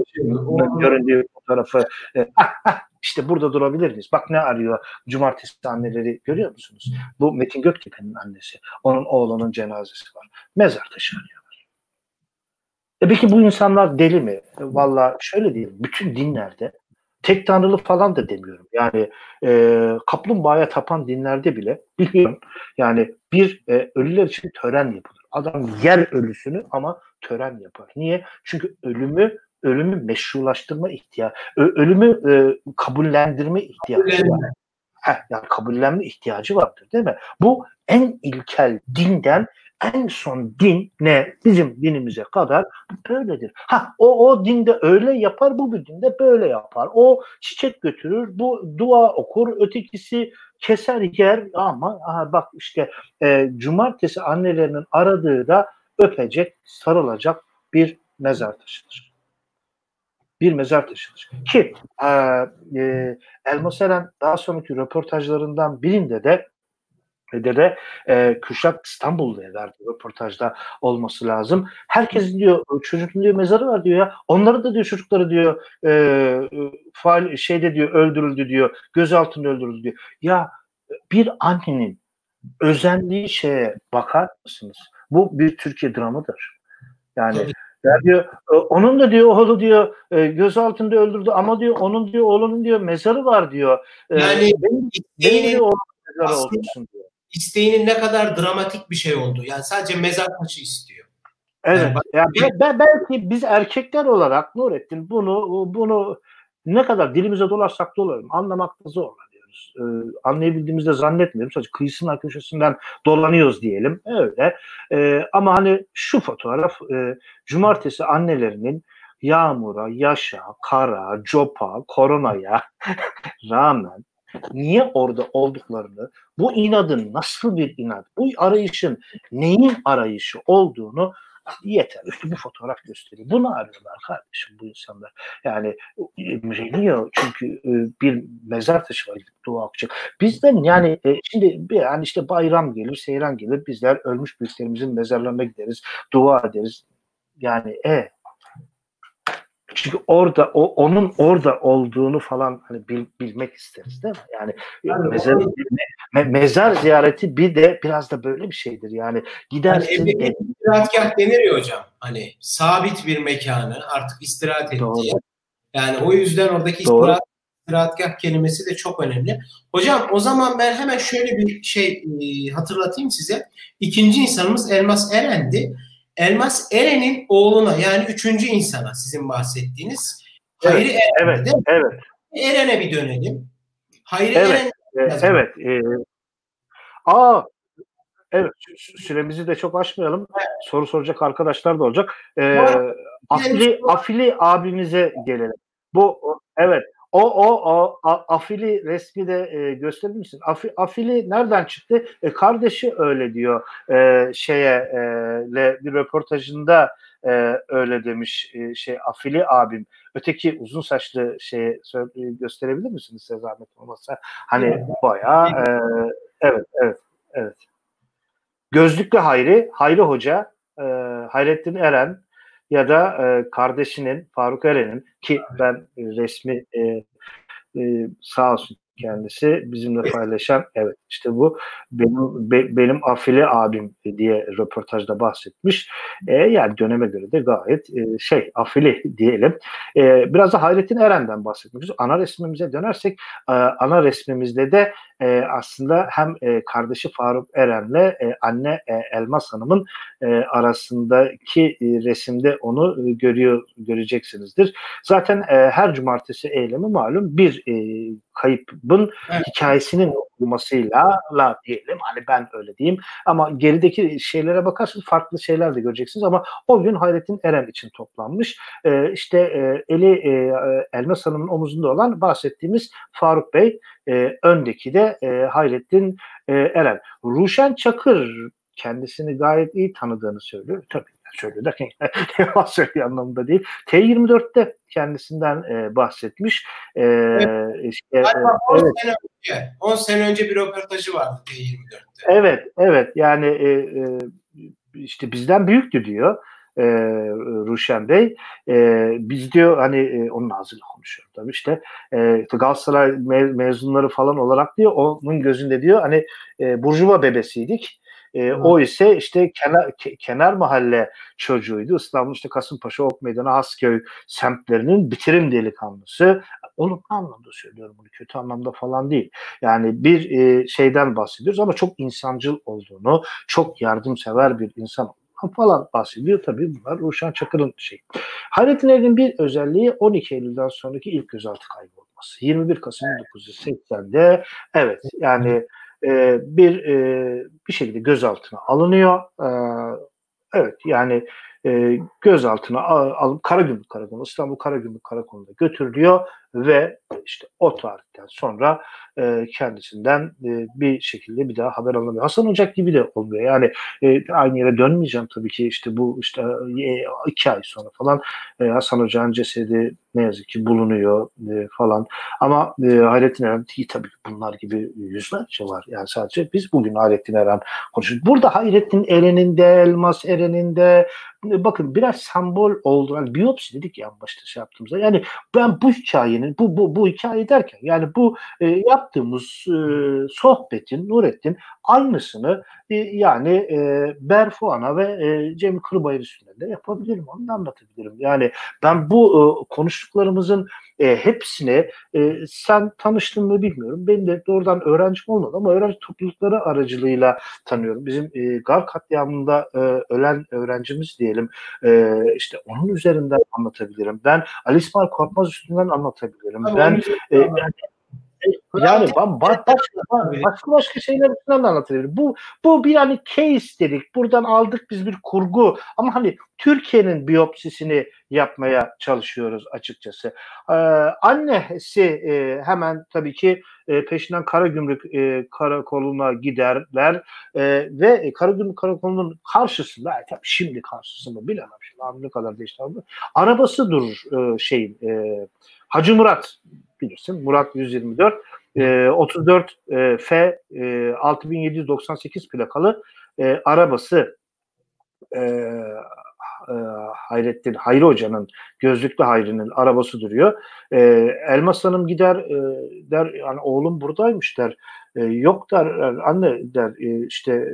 göründüğü fotoğrafı e, ah, ah, işte burada durabilir miyiz? Bak ne arıyor cumartesi anneleri görüyor musunuz? Bu Metin Göktepe'nin annesi. Onun oğlunun cenazesi var. Mezar taşı arıyorlar. E peki bu insanlar deli mi? Valla şöyle diyeyim. Bütün dinlerde tek tanrılı falan da demiyorum. Yani e, kaplumbağaya tapan dinlerde bile biliyorum. Yani bir e, ölüler için tören yapılır. Adam yer ölüsünü ama tören yapar. Niye? Çünkü ölümü ölümü meşrulaştırma ihtiyacı, ölümü e, kabullendirme ihtiyacı var. Heh, yani kabullenme ihtiyacı vardır değil mi? Bu en ilkel dinden en son din ne bizim dinimize kadar böyledir. Ha o o dinde öyle yapar, bu bir dinde böyle yapar. O çiçek götürür, bu dua okur, ötekisi keser yer ama aha bak işte e, cumartesi annelerinin aradığı da öpecek, sarılacak bir mezar taşıdır bir mezar taşıdır. Ki e, e, Elmas Eren daha sonraki röportajlarından birinde de de de e, Kürşat İstanbul'da verdi röportajda olması lazım. Herkes diyor çocuğun diyor mezarı var diyor ya. Onları da diyor çocukları diyor e, faal şeyde diyor öldürüldü diyor. Gözaltında öldürüldü diyor. Ya bir annenin özendiği şeye bakar mısınız? Bu bir Türkiye dramıdır. Yani. Ya diyor e, onun da diyor oğlu diyor e, göz altında öldürdü ama diyor onun diyor oğlunun diyor mezarı var diyor. E, yani benim, benim diyor mezarı olsun diyor. İsteğinin ne kadar dramatik bir şey oldu. Yani sadece mezar taşı istiyor. Evet. Yani, yani ben, belki biz erkekler olarak Nurettin bunu bunu ne kadar dilimize dolarsak dolarım anlamakta zor e, anlayabildiğimizde zannetmiyorum. Sadece kıyısının köşesinden dolanıyoruz diyelim. Öyle. E, ama hani şu fotoğraf e, cumartesi annelerinin yağmura, yaşa, kara, copa, koronaya rağmen niye orada olduklarını, bu inadın nasıl bir inat, bu arayışın neyin arayışı olduğunu yeter. Bu fotoğraf gösteriyor. Bunu arıyorlar kardeşim bu insanlar. Yani imreniyor çünkü e, bir mezar taşı var dua okuyacak. Bizden yani e, şimdi yani işte bayram gelir, seyran gelir. Bizler ölmüş büyüklerimizin mezarlarına gideriz, dua ederiz. Yani e çünkü orada o onun orada olduğunu falan hani bil, bilmek isteriz değil mi? Yani, yani mezar, me, mezar ziyareti bir de biraz da böyle bir şeydir. Yani gidersin. Yani ev, istirahatgah denir ya hocam. Hani sabit bir mekanı artık istirahat ettiği. Yani o yüzden oradaki istirahat, istirahatgah kelimesi de çok önemli. Hocam o zaman ben hemen şöyle bir şey e, hatırlatayım size. İkinci insanımız Elmas Eren'di. Elmas Eren'in oğluna yani üçüncü insana sizin bahsettiğiniz evet, Hayri Eren. Evet, evet. Eren'e bir dönelim. Hayri evet, Eren. Evet, evet. E, aa, evet süremizi de çok aşmayalım. Evet. Soru soracak arkadaşlar da olacak. E, afili, afili abimize gelelim. Bu evet o o o afili resmi de e, gösterir misin? Afi, afili nereden çıktı? E, kardeşi öyle diyor. E, şeye e, le, bir röportajında e, öyle demiş e, şey afili abim. Öteki uzun saçlı şeyi gösterebilir misiniz size zahmet olmazsa? Hani bayağı e, evet evet evet. Gözlüklü Hayri, Hayri Hoca, e, Hayrettin Eren, ya da e, kardeşinin Faruk Eren'in ki ben resmi e, e, sağ olsun kendisi bizimle paylaşan evet işte bu benim be, benim afili abim diye röportajda bahsetmiş. E, yani döneme göre de gayet e, şey afili diyelim. E, biraz da Hayrettin Eren'den bahsetmek istiyorum. Ana resmimize dönersek e, ana resmimizde de e, aslında hem e, kardeşi Faruk Eren'le e, anne e, Elmas Hanım'ın e, arasındaki e, resimde onu e, görüyor göreceksinizdir. Zaten e, her cumartesi eylemi malum bir e, kaybın evet. hikayesinin okunmasıyla la diyelim hani ben öyle diyeyim ama gerideki şeylere bakarsanız farklı şeyler de göreceksiniz ama o gün Hayrettin Eren için toplanmış. E, işte e, eli e, Elmas Hanım'ın omuzunda olan bahsettiğimiz Faruk Bey e, öndeki de e, Hayrettin e, Eren. Ruşen Çakır kendisini gayet iyi tanıdığını söylüyor. Tabii söylüyor derken yalan söylüyor anlamında değil. T24'te kendisinden e, bahsetmiş. E, evet. işte, 10 evet. sene önce 10 sene önce bir röportajı vardı T24'te. Evet, evet. Yani e, e, işte bizden büyüktü diyor e, Ruşen Bey. E, biz diyor hani e, onun ağzıyla konuşuyorum tabii işte e, Galatasaray me- mezunları falan olarak diyor onun gözünde diyor hani e, Burjuva bebesiydik. E, o ise işte kenar, ke, kenar mahalle çocuğuydu. İstanbul işte Kasımpaşa, Ok Meydanı, Hasköy semtlerinin bitirim delikanlısı. Olumlu anlamda söylüyorum bunu. Kötü anlamda falan değil. Yani bir e, şeyden bahsediyoruz ama çok insancıl olduğunu, çok yardımsever bir insan falan bahsediyor. Tabii bunlar Ruşen Çakır'ın şey. Hayrettin Er'in bir özelliği 12 Eylül'den sonraki ilk gözaltı kaybı olması. 21 Kasım 1980'de evet yani e, bir e, bir şekilde gözaltına alınıyor. E, evet yani e, gözaltına alıp Karagümrük Karakolu, İstanbul Karagümrük Karakolu'na götürülüyor ve işte o tarihten sonra e, kendisinden e, bir şekilde bir daha haber alınamıyor. Hasan Ocak gibi de olmuyor. Yani e, aynı yere dönmeyeceğim tabii ki işte bu işte e, iki ay sonra falan e, Hasan Ocak'ın cesedi ne yazık ki bulunuyor e, falan. Ama e, Hayrettin Eren tabii bunlar gibi yüzlerce var. Yani sadece biz bugün Hayrettin Eren konuşuyoruz. Burada Hayrettin Eren'in de Elmas Eren'in de bakın biraz sembol oldu. Yani biyopsi dedik ya başta şey yaptığımızda. Yani ben bu hikayenin bu bu bu hikaye derken yani bu e, yaptığımız e, sohbetin Nurettin aynısını yani e, Berfuana ve e, Cem Kırbayır üstünde de yapabilirim. Onu da anlatabilirim. Yani ben bu e, konuştuklarımızın e, hepsine e, sen tanıştın mı bilmiyorum. Ben de doğrudan öğrencim olmadı ama öğrenci toplulukları aracılığıyla tanıyorum. Bizim e, Gar katliamında e, ölen öğrencimiz diyelim e, işte onun üzerinden anlatabilirim. Ben Ali İsmail Korkmaz üstünden anlatabilirim. Tabii ben e, yani, yani başka, başka başka şeyler üstünden de anlatabilirim. Bu bu bir hani case dedik. Buradan aldık biz bir kurgu. Ama hani Türkiye'nin biyopsisini yapmaya çalışıyoruz açıkçası. Ee, annesi e, hemen tabii ki e, peşinden Karagümrük e, karakoluna giderler e, ve Karagümrük karakolunun karşısında e, tabii şimdi karşısında bilemem şimdi ne kadar değişti. Arabası durur e, şeyin e, Hacı Murat bilirsin Murat 124 e, 34 e, F e, 6798 plakalı e, arabası e, e, Hayrettin Hayri Hoca'nın gözlüklü Hayri'nin arabası duruyor. E, Elmas Hanım gider e, der yani oğlum buradaymış der. E, yok der anne der e, işte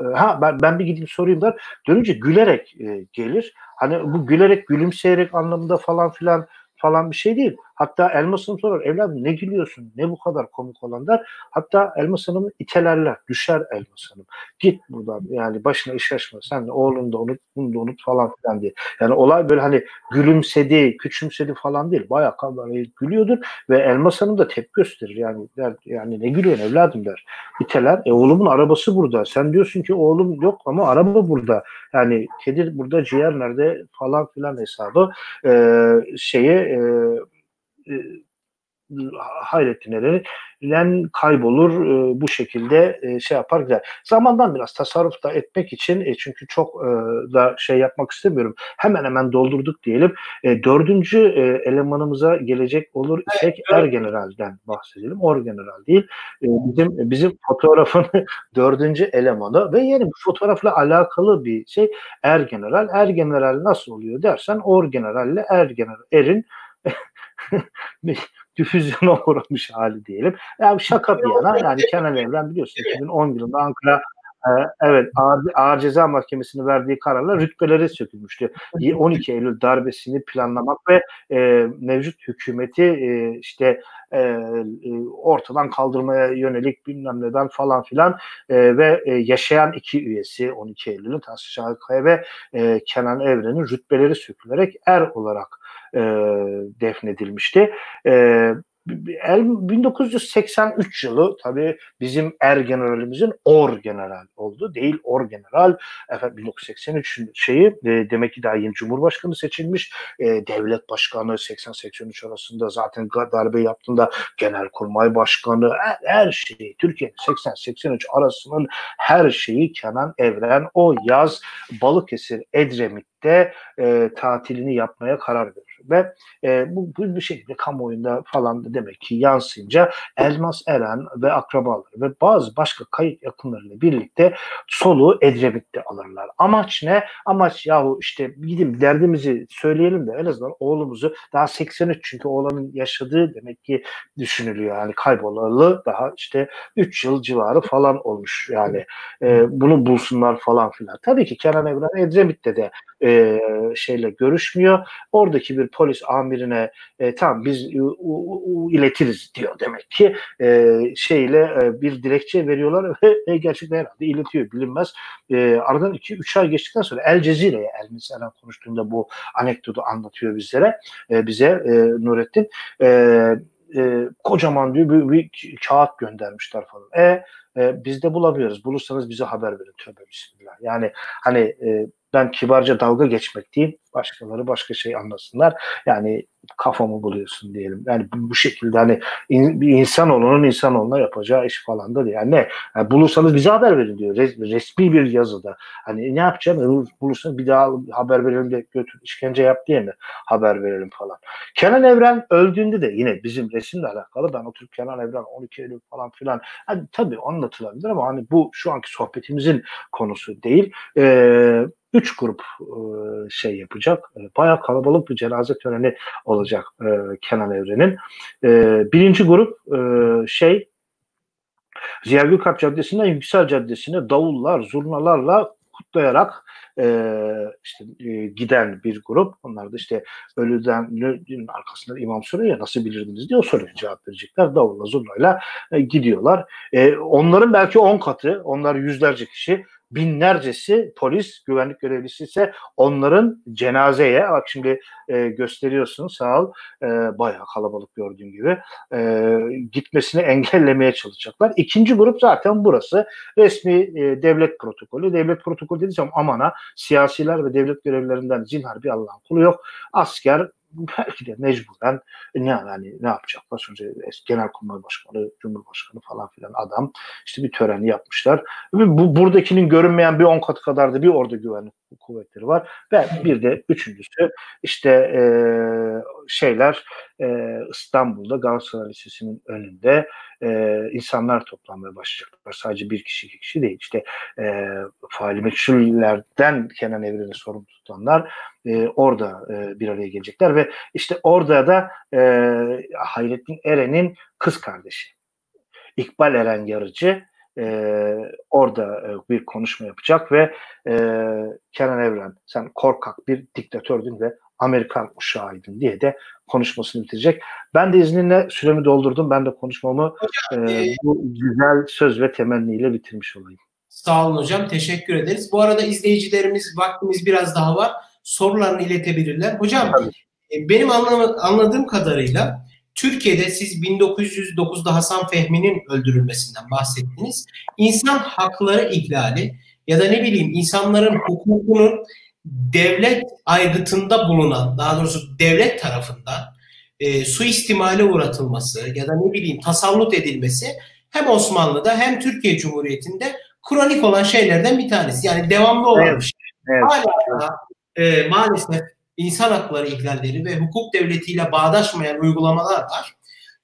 e, ha ben, ben bir gideyim sorayım der. Dönünce gülerek e, gelir. Hani bu gülerek gülümseyerek anlamında falan filan falan bir şey değil. Hatta Elmas Hanım sorar evladım ne gülüyorsun ne bu kadar komik olan der. Hatta Elmas Hanım'ı itelerler düşer Elmas Hanım. Git buradan yani başına iş açma sen oğlunu da unut bunu da unut falan filan diye. Yani olay böyle hani gülümsedi küçümsedi falan değil. Bayağı kamerayı gülüyordur ve Elmas Hanım da tepki gösterir. Yani der, yani ne gülüyorsun evladım der. İteler. E oğlumun arabası burada. Sen diyorsun ki oğlum yok ama araba burada. Yani kedi burada ciğer nerede falan filan hesabı e, şeye e, e, kaybolur e, bu şekilde e, şey yapar gider. Zamandan biraz tasarruf da etmek için e, çünkü çok e, da şey yapmak istemiyorum. Hemen hemen doldurduk diyelim. E, dördüncü e, elemanımıza gelecek olur isek evet, Er General'den bahsedelim. Or General değil. E, bizim bizim fotoğrafın dördüncü elemanı ve yeni bir fotoğrafla alakalı bir şey Er General. Er General nasıl oluyor dersen Or General ile Er General Er'in bir difüzyona uğramış hali diyelim. Yani şaka bir yana yani Kenan Evren biliyorsun 2010 yılında Ankara evet ağır, ağır ceza mahkemesinin verdiği kararla rütbeleri sökülmüştü. 12 Eylül darbesini planlamak ve e, mevcut hükümeti e, işte e, e, ortadan kaldırmaya yönelik bilmem neden falan filan e, ve e, yaşayan iki üyesi 12 Eylül'ün Tahsin Şahikaya ve e, Kenan Evren'in rütbeleri sökülerek er olarak e, defnedilmişti. E, 1983 yılı tabii bizim er generalimizin or general oldu. Değil or general. Efendim 1983 şeyi e, demek ki daha yeni cumhurbaşkanı seçilmiş. E, devlet başkanı 80-83 arasında zaten darbe yaptığında genelkurmay başkanı her, her şeyi Türkiye'nin 80-83 arasının her şeyi Kenan Evren o yaz Balıkesir Edremit'te e, tatilini yapmaya karar verir ve e, bu, bu bir şekilde kamuoyunda falan da demek ki yansıyınca Elmas Eren ve akrabaları ve bazı başka kayıt yakınlarıyla birlikte soluğu Edremit'te alırlar. Amaç ne? Amaç yahu işte gidin derdimizi söyleyelim de en azından oğlumuzu daha 83 çünkü oğlanın yaşadığı demek ki düşünülüyor yani kaybolalı daha işte 3 yıl civarı falan olmuş yani e, bunu bulsunlar falan filan. Tabii ki Kenan Evren Edremit'te de e, şeyle görüşmüyor. Oradaki bir polis amirine e, tamam biz u, u, u, iletiriz diyor demek ki e, şeyle e, bir dilekçe veriyorlar ve e, gerçekten herhalde iletiyor bilinmez. E, aradan 2-3 ay geçtikten sonra El Cezire'ye El mesela konuştuğunda bu anekdotu anlatıyor bizlere e, bize e, Nurettin. E, e, kocaman diyor bir, bir kağıt göndermişler falan. E, e biz de bulamıyoruz. Bulursanız bize haber verin. Tövbe bismillah. Yani hani e, ben kibarca dalga geçmek değil, başkaları başka şey anlasınlar. Yani kafamı buluyorsun diyelim. Yani bu, bu şekilde hani in, bir insanoğlunun insanoğluna yapacağı iş falan da değil. Yani ne? Yani bulursanız bize haber verin diyor. Res, resmi bir yazıda. Hani ne yapacağım? Bulursanız bir daha haber verelim de götür işkence yap diye mi haber verelim falan. Kenan Evren öldüğünde de yine bizim resimle alakalı ben oturup Kenan Evren 12 Eylül falan filan hani tabii anlatılabilir ama hani bu şu anki sohbetimizin konusu değil. Ee, üç grup e, şey yapacak. E, bayağı kalabalık bir cenaze töreni olacak e, Kenan Evren'in. E, birinci grup e, şey Ziya Gökalp Caddesi'nden Yüksel Caddesi'ne davullar, zurnalarla kutlayarak e, işte e, giden bir grup. Onlar da işte ölüden arkasında imam soruyor ya nasıl bilirdiniz diye o soruya cevap verecekler. Davulla zurnayla e, gidiyorlar. E, onların belki on katı, onlar yüzlerce kişi binlercesi polis, güvenlik görevlisi ise onların cenazeye, bak şimdi e, gösteriyorsun sağ ol, e, bayağı kalabalık gördüğün gibi, e, gitmesini engellemeye çalışacaklar. İkinci grup zaten burası. Resmi e, devlet protokolü. Devlet protokolü dediysem amana siyasiler ve devlet görevlilerinden zinhar bir Allah'ın kulu yok. Asker belki de mecburen ne yani ne yapacaklar? Önce Genelkurmay Başkanı, Cumhurbaşkanı falan filan adam işte bir töreni yapmışlar. Bu buradakinin görünmeyen bir on katı kadar da bir orada güvenlik kuvvetleri var. Ve bir de üçüncüsü işte e, şeyler e, İstanbul'da Galatasaray Lisesi'nin önünde e, insanlar toplanmaya başlayacaklar. Sadece bir kişi iki kişi değil. İşte e, faali meçhullerden Kenan Evren'i sorumlu tutanlar e, orada e, bir araya gelecekler ve işte orada da e, Hayrettin Eren'in kız kardeşi İkbal Eren Yarıcı e, orada e, bir konuşma yapacak ve e, Kenan Evren sen korkak bir diktatördün ve Amerikan uşağıydın diye de konuşmasını bitirecek. Ben de izninle süremi doldurdum. Ben de konuşmamı hocam, e, bu güzel söz ve temenniyle bitirmiş olayım. Sağ olun hocam. Teşekkür ederiz. Bu arada izleyicilerimiz vaktimiz biraz daha var. Sorularını iletebilirler. Hocam Tabii. E, benim anladığım kadarıyla Türkiye'de siz 1909'da Hasan Fehmi'nin öldürülmesinden bahsettiniz. İnsan hakları ihlali ya da ne bileyim insanların hukukunun devlet aygıtında bulunan, daha doğrusu devlet tarafından e, suistimale uğratılması ya da ne bileyim tasallut edilmesi hem Osmanlı'da hem Türkiye Cumhuriyeti'nde kronik olan şeylerden bir tanesi. Yani devamlı olan evet, bir şey. Evet. Hala e, maalesef insan hakları ihlalleri ve hukuk devletiyle bağdaşmayan uygulamalar var.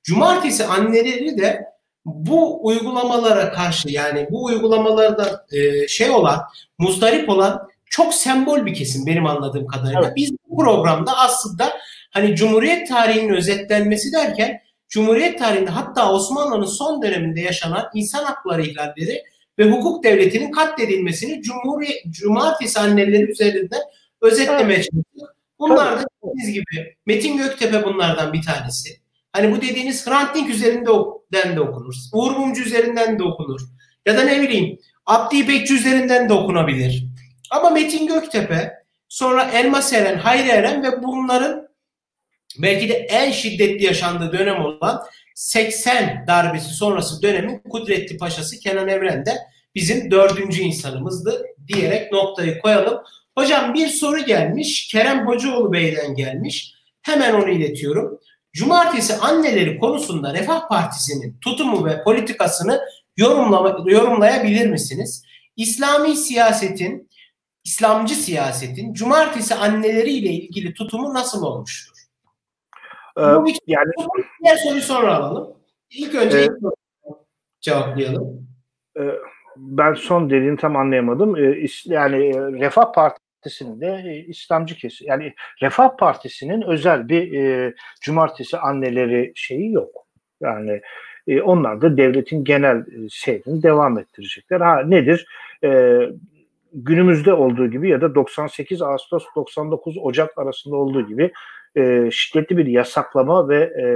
Cumartesi anneleri de bu uygulamalara karşı yani bu uygulamalarda e, şey olan, muzdarip olan çok sembol bir kesim benim anladığım kadarıyla. Evet. Biz bu programda aslında hani Cumhuriyet tarihinin özetlenmesi derken Cumhuriyet tarihinde hatta Osmanlı'nın son döneminde yaşanan insan hakları ihlalleri ve hukuk devletinin katledilmesini Cumhuriyet Cumartesi anneleri üzerinden özetlemeye evet. çalıştık. Bunlar da dediğiniz gibi Metin Göktepe bunlardan bir tanesi. Hani bu dediğiniz Hrant Dink üzerinden de okunur. Uğur Mumcu üzerinden de okunur. Ya da ne bileyim Abdi İpekçi üzerinden de okunabilir. Ama Metin Göktepe, sonra Elmas Eren, Hayri Eren ve bunların belki de en şiddetli yaşandığı dönem olan 80 darbesi sonrası dönemin Kudretli Paşası Kenan Evren de bizim dördüncü insanımızdı diyerek noktayı koyalım. Hocam bir soru gelmiş. Kerem Hocaoğlu Bey'den gelmiş. Hemen onu iletiyorum. Cumartesi anneleri konusunda Refah Partisi'nin tutumu ve politikasını yorumlama, yorumlayabilir misiniz? İslami siyasetin İslamcı siyasetin cumartesi anneleriyle ilgili tutumu nasıl olmuştur? Ee, Bu bir yani diğer soruyu sonra alalım. İlk önce e, ilk cevaplayalım. E, ben son dediğini tam anlayamadım. E, yani Refah Partisi'nin de e, İslamcı kesim yani Refah Partisi'nin özel bir e, cumartesi anneleri şeyi yok. Yani e, onlar da devletin genel e, şeyini devam ettirecekler. Ha nedir? E, günümüzde olduğu gibi ya da 98 Ağustos 99 Ocak arasında olduğu gibi e, şiddetli bir yasaklama ve e,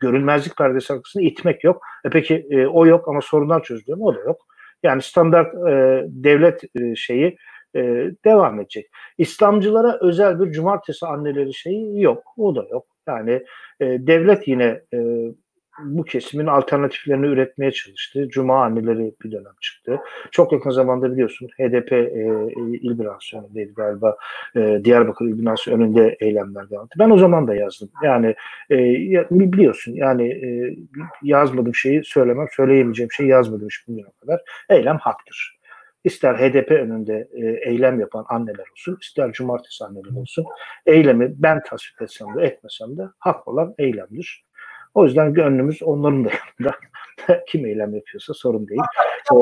görünmezlik perdesi arkasında itmek yok. E peki e, o yok ama sorunlar çözülüyor mu? O da yok. Yani standart e, devlet e, şeyi e, devam edecek. İslamcılara özel bir cumartesi anneleri şeyi yok. O da yok. Yani e, devlet yine e, bu kesimin alternatiflerini üretmeye çalıştı. Cuma anneleri bir dönem çıktı. Çok yakın zamanda biliyorsun HDP e, il binası önündeydi galiba. E, Diyarbakır il binası önünde eylemler devam. Ben o zaman da yazdım. Yani e, biliyorsun yani e, yazmadığım şeyi söylemem, söyleyemeyeceğim şeyi yazmadım şimdiye kadar. Eylem haktır. İster HDP önünde e, eylem yapan anneler olsun, ister cumartesi anneler olsun. Eylemi ben tasvip etsem de etmesem de hak olan eylemdir. O yüzden gönlümüz onların da yanında. Kim eylem yapıyorsa sorun değil. Ee,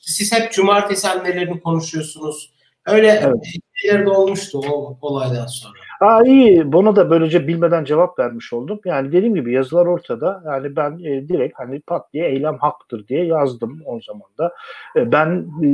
Siz hep cumartesi annelerini konuşuyorsunuz. Öyle evet. şeyler de olmuştu o olaydan sonra. Aa, iyi. Buna da böylece bilmeden cevap vermiş oldum. Yani dediğim gibi yazılar ortada. Yani ben e, direkt hani pat diye eylem haktır diye yazdım o zaman da. E, ben e,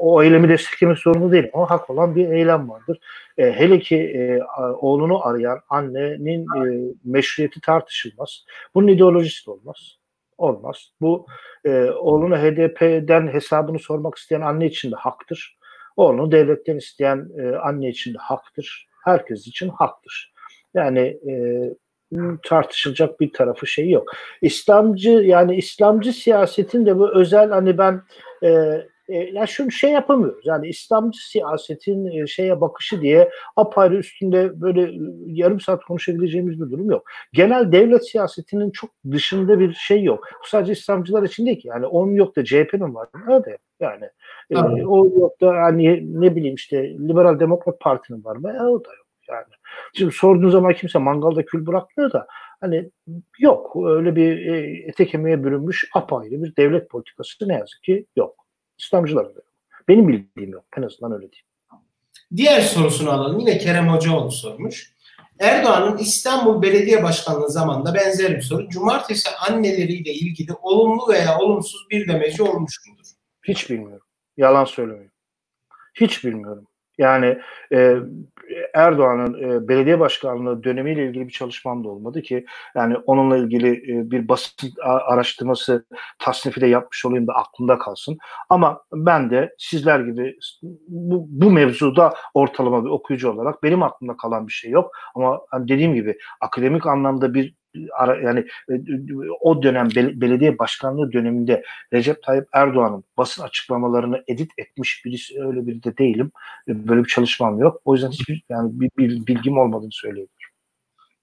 o eylemi desteklemek zorunda değilim. O hak olan bir eylem vardır. E, hele ki e, oğlunu arayan annenin e, meşruiyeti tartışılmaz. Bunun ideolojisi de olmaz. Olmaz. Bu e, oğlunu HDP'den hesabını sormak isteyen anne için de haktır. Oğlunu devletten isteyen e, anne için de haktır. Herkes için haktır. Yani e, tartışılacak bir tarafı şey yok. İslamcı yani İslamcı siyasetin de bu özel hani ben e, e, ya şunu şey yapamıyoruz. Yani İslamcı siyasetin e, şeye bakışı diye apayrı üstünde böyle e, yarım saat konuşabileceğimiz bir durum yok. Genel devlet siyasetinin çok dışında bir şey yok. Bu sadece İslamcılar için değil ki. Yani onun yok da CHP'nin var. Öyle yani. E, o yok da hani ne bileyim işte Liberal Demokrat Parti'nin var mı? E, o da yok yani. Şimdi sorduğun zaman kimse mangalda kül bırakmıyor da hani yok öyle bir e, ete kemiğe bürünmüş apayrı bir devlet politikası ne yazık ki yok. İslamcıların da yok. Benim bildiğim yok. En azından öyle değil. Diğer sorusunu alalım. Yine Kerem Hocaoğlu sormuş. Erdoğan'ın İstanbul Belediye Başkanlığı zamanında benzer bir soru. Cumartesi anneleriyle ilgili olumlu veya olumsuz bir demeci olmuş mudur? Hiç bilmiyorum. Yalan söylemiyorum. Hiç bilmiyorum. Yani e, Erdoğan'ın e, belediye başkanlığı dönemiyle ilgili bir çalışmam da olmadı ki yani onunla ilgili e, bir basın araştırması tasnifi de yapmış olayım da aklımda kalsın. Ama ben de sizler gibi bu, bu mevzuda ortalama bir okuyucu olarak benim aklımda kalan bir şey yok. Ama hani dediğim gibi akademik anlamda bir yani e, o dönem belediye başkanlığı döneminde Recep Tayyip Erdoğan'ın basın açıklamalarını edit etmiş birisi öyle biri de değilim. E, böyle bir çalışmam yok. O yüzden hiçbir yani bir, bir bilgim olmadığını söyleyebilirim.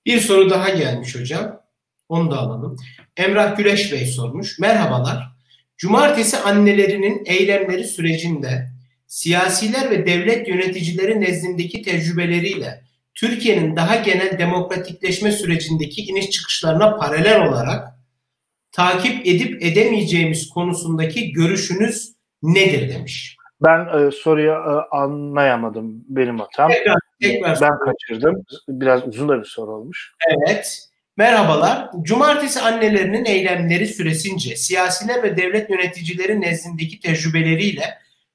Bir soru daha gelmiş hocam. Onu da alalım. Emrah Güleş Bey sormuş. Merhabalar. Cumartesi annelerinin eylemleri sürecinde siyasiler ve devlet yöneticileri nezdindeki tecrübeleriyle Türkiye'nin daha genel demokratikleşme sürecindeki iniş çıkışlarına paralel olarak takip edip edemeyeceğimiz konusundaki görüşünüz nedir demiş. Ben e, soruyu e, anlayamadım benim hatam. Tekrar, tekrar ben kaçırdım. Biraz uzun da bir soru olmuş. Evet. Merhabalar. Cumartesi annelerinin eylemleri süresince siyasiler ve devlet yöneticileri nezdindeki tecrübeleriyle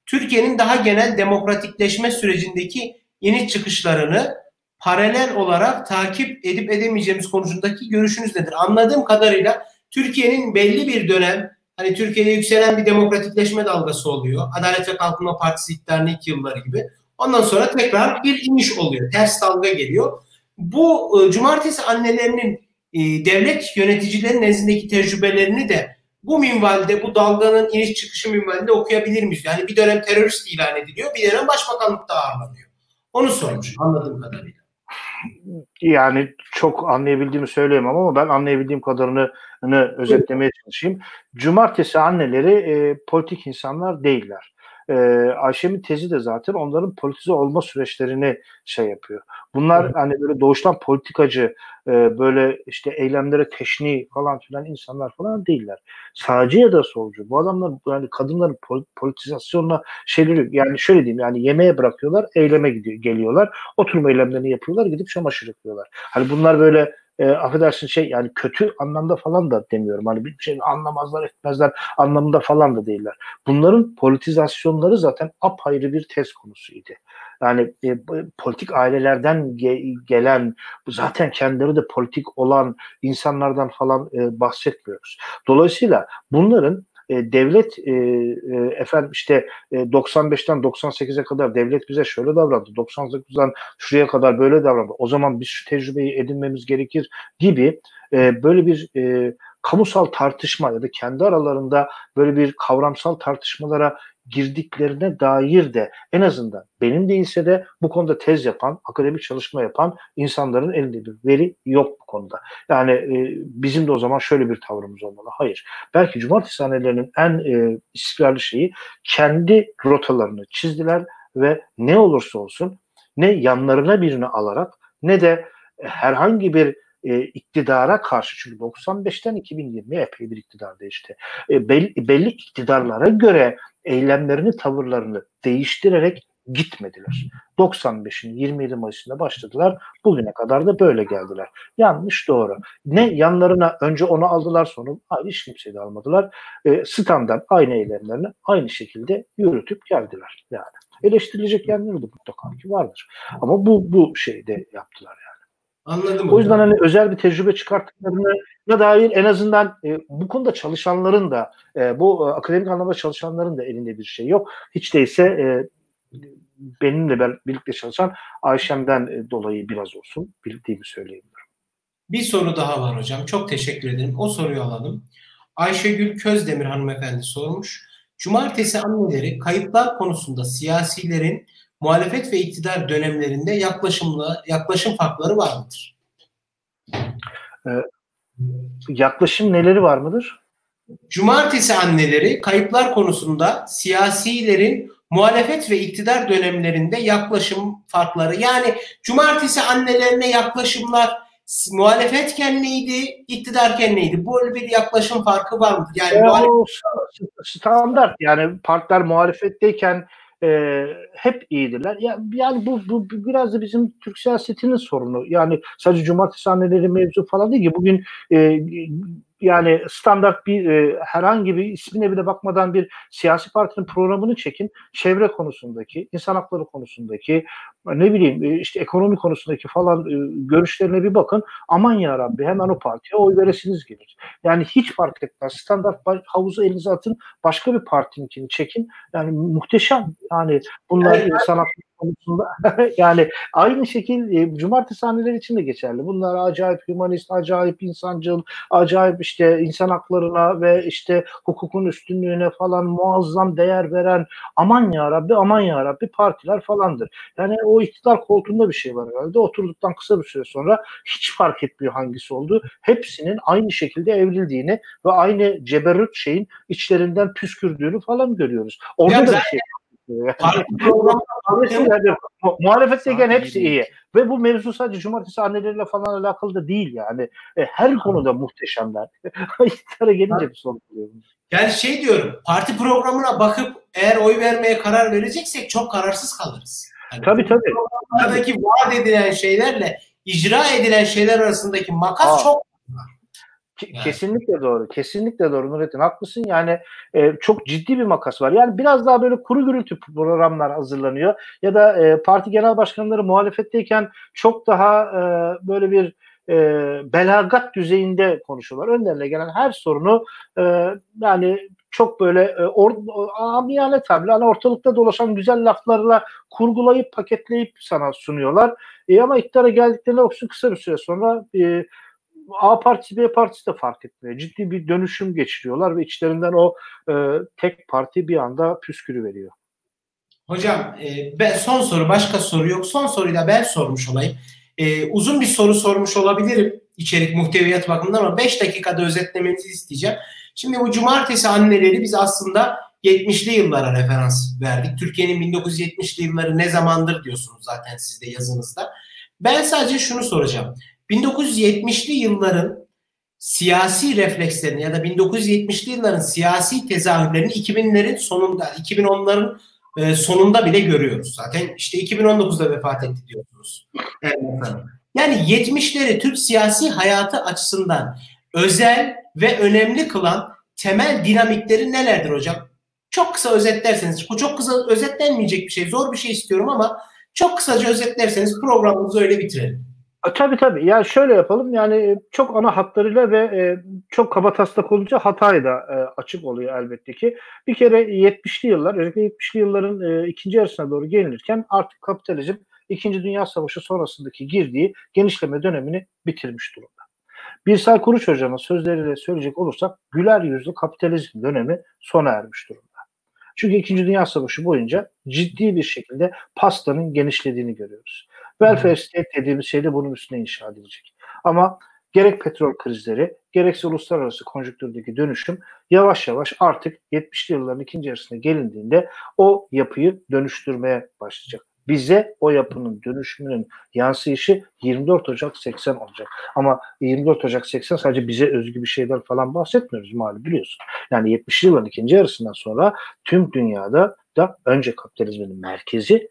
Türkiye'nin daha genel demokratikleşme sürecindeki iniş çıkışlarını paralel olarak takip edip edemeyeceğimiz konusundaki görüşünüz nedir? Anladığım kadarıyla Türkiye'nin belli bir dönem hani Türkiye'de yükselen bir demokratikleşme dalgası oluyor. Adalet ve Kalkınma Partisi iktidarının ilk yılları gibi. Ondan sonra tekrar bir iniş oluyor. Ters dalga geliyor. Bu e, cumartesi annelerinin e, devlet yöneticilerin nezdindeki tecrübelerini de bu minvalde, bu dalganın iniş çıkışı minvalinde okuyabilir miyiz? Yani bir dönem terörist ilan ediliyor, bir dönem başbakanlıkta ağırlanıyor. Onu sormuş anladığım kadarıyla yani çok anlayabildiğimi söyleyemem ama ben anlayabildiğim kadarını özetlemeye çalışayım. Cumartesi anneleri e, politik insanlar değiller. E, Ayşem'in tezi de zaten onların politize olma süreçlerini şey yapıyor. Bunlar evet. hani böyle doğuştan politikacı, e, böyle işte eylemlere teşni falan filan insanlar falan değiller. Sağcı ya da solcu. Bu adamlar yani kadınların politizasyonla şeyleri yani şöyle diyeyim yani yemeğe bırakıyorlar, eyleme gidiyor, geliyorlar. Oturma eylemlerini yapıyorlar, gidip çamaşır yıkıyorlar. Hani bunlar böyle e, affedersin şey yani kötü anlamda falan da demiyorum. Hani bir şey anlamazlar etmezler anlamında falan da değiller. Bunların politizasyonları zaten apayrı bir tez konusuydu. Yani e, politik ailelerden ge- gelen zaten kendileri de politik olan insanlardan falan e, bahsetmiyoruz. Dolayısıyla bunların e, devlet e, e, efendim işte e, 95'ten 98'e kadar devlet bize şöyle davrandı. 98'den şuraya kadar böyle davrandı. O zaman biz şu tecrübeyi edinmemiz gerekir gibi e, böyle bir e, kamusal tartışma ya da kendi aralarında böyle bir kavramsal tartışmalara girdiklerine dair de en azından benim değilse de bu konuda tez yapan, akademik çalışma yapan insanların elinde bir veri yok bu konuda. Yani e, bizim de o zaman şöyle bir tavrımız olmalı. Hayır. Belki cumartesi hanelerinin en e, istikrarlı şeyi kendi rotalarını çizdiler ve ne olursa olsun ne yanlarına birini alarak ne de herhangi bir e, iktidara karşı çünkü 95'ten 2020'ye epey bir iktidar değişti. E, belli, belli iktidarlara göre eylemlerini, tavırlarını değiştirerek gitmediler. 95'in 27 Mayıs'ında başladılar. Bugüne kadar da böyle geldiler. Yanlış doğru. Ne yanlarına önce onu aldılar sonra hiç kimseyi de almadılar. E, standart aynı eylemlerini aynı şekilde yürütüp geldiler yani. Eleştirilecek yerleri de mutlaka ki vardır. Ama bu bu şeyde yaptılar yani. Anladım. O yüzden hani özel bir tecrübe çıkarttıklarına dair en azından e, bu konuda çalışanların da e, bu e, akademik anlamda çalışanların da elinde bir şey yok. Hiç değilse e, benimle ben, birlikte çalışan Ayşem'den e, dolayı biraz olsun bildiğimi söyleyebilirim. Bir soru daha var hocam. Çok teşekkür ederim. O soruyu alalım. Ayşegül Közdemir hanımefendi sormuş. Cumartesi anneleri kayıplar konusunda siyasilerin muhalefet ve iktidar dönemlerinde yaklaşımla yaklaşım farkları var mıdır? Ee, yaklaşım neleri var mıdır? Cumartesi anneleri kayıplar konusunda siyasilerin muhalefet ve iktidar dönemlerinde yaklaşım farkları. Yani cumartesi annelerine yaklaşımlar muhalefetken neydi, iktidarken neydi? Böyle bir yaklaşım farkı var mı? Yani e, muhalefet... standart yani partiler muhalefetteyken e, hep iyidirler. Ya, yani bu, bu biraz da bizim Türk siyasetinin sorunu. Yani sadece cumartesi anneleri mevzu falan değil ki. Bugün e, yani standart bir e, herhangi bir ismine bile bakmadan bir siyasi partinin programını çekin. Çevre konusundaki, insan hakları konusundaki, ne bileyim e, işte ekonomi konusundaki falan e, görüşlerine bir bakın. Aman ya Rabbi hemen o partiye oy veresiniz gelir. Yani hiç fark etmez. Standart havuzu elinize atın. Başka bir partininkini çekin. Yani muhteşem. Yani bunlar evet, insan hakları konusunda yani aynı şekil e, cumartesi haneleri için de geçerli. Bunlar acayip humanist, acayip insancıl, acayip işte insan haklarına ve işte hukukun üstünlüğüne falan muazzam değer veren aman ya Rabbi aman ya Rabbi partiler falandır. Yani o iktidar koltuğunda bir şey var herhalde. Oturduktan kısa bir süre sonra hiç fark etmiyor hangisi oldu. Hepsinin aynı şekilde evrildiğini ve aynı ceberrut şeyin içlerinden püskürdüğünü falan görüyoruz. Orada ya da bir şey yani, muhalefetteyken hepsi iyi. Ve bu mevzu sadece cumartesi anneleriyle falan alakalı da değil yani. E, her konuda muhteşemler. İktidara gelince bir sorun oluyor. Yani şey diyorum, parti programına bakıp eğer oy vermeye karar vereceksek çok kararsız kalırız. Yani tabii tabii. Buradaki vaat edilen şeylerle icra edilen şeyler arasındaki makas Aa. çok yani. Kesinlikle doğru. Kesinlikle doğru Nurettin. Haklısın. Yani e, çok ciddi bir makas var. Yani biraz daha böyle kuru gürültü programlar hazırlanıyor. Ya da e, parti genel başkanları muhalefetteyken çok daha e, böyle bir e, belagat düzeyinde konuşuyorlar. Önlerine gelen her sorunu e, yani çok böyle e, or, amiyane tabirle hani ortalıkta dolaşan güzel laflarla kurgulayıp paketleyip sana sunuyorlar. E, ama iktidara geldiklerinde olsun kısa bir süre sonra e, A partisi B partisi de fark etmiyor. Ciddi bir dönüşüm geçiriyorlar ve içlerinden o e, tek parti bir anda püskürü veriyor. Hocam e, ben son soru başka soru yok. Son soruyu da ben sormuş olayım. E, uzun bir soru sormuş olabilirim içerik muhteviyat bakımından ama 5 dakikada özetlemenizi isteyeceğim. Şimdi bu cumartesi anneleri biz aslında 70'li yıllara referans verdik. Türkiye'nin 1970'li yılları ne zamandır diyorsunuz zaten siz de yazınızda. Ben sadece şunu soracağım. 1970'li yılların siyasi reflekslerini ya da 1970'li yılların siyasi tezahürlerini 2000'lerin sonunda, 2010'ların e, sonunda bile görüyoruz. Zaten işte 2019'da vefat etti diyorsunuz. Yani 70'leri Türk siyasi hayatı açısından özel ve önemli kılan temel dinamikleri nelerdir hocam? Çok kısa özetlerseniz, bu çok kısa özetlenmeyecek bir şey, zor bir şey istiyorum ama çok kısaca özetlerseniz programımızı öyle bitirelim. Tabii tabii. Yani şöyle yapalım. Yani çok ana hatlarıyla ve e, çok kaba taslak olunca hatayı da e, açık oluyor elbette ki. Bir kere 70'li yıllar, özellikle 70'li yılların e, ikinci yarısına doğru gelinirken artık kapitalizm İkinci Dünya Savaşı sonrasındaki girdiği genişleme dönemini bitirmiş durumda. Birsel Kuruç Hoca'nın sözleriyle söyleyecek olursak güler yüzlü kapitalizm dönemi sona ermiş durumda. Çünkü İkinci Dünya Savaşı boyunca ciddi bir şekilde pastanın genişlediğini görüyoruz. Welfare state dediğimiz şey de bunun üstüne inşa edilecek. Ama gerek petrol krizleri gerekse uluslararası konjüktürdeki dönüşüm yavaş yavaş artık 70'li yılların ikinci yarısına gelindiğinde o yapıyı dönüştürmeye başlayacak. Bize o yapının dönüşümünün yansıyışı 24 Ocak 80 olacak. Ama 24 Ocak 80 sadece bize özgü bir şeyler falan bahsetmiyoruz malum biliyorsun. Yani 70'li yılların ikinci yarısından sonra tüm dünyada da önce kapitalizmin merkezi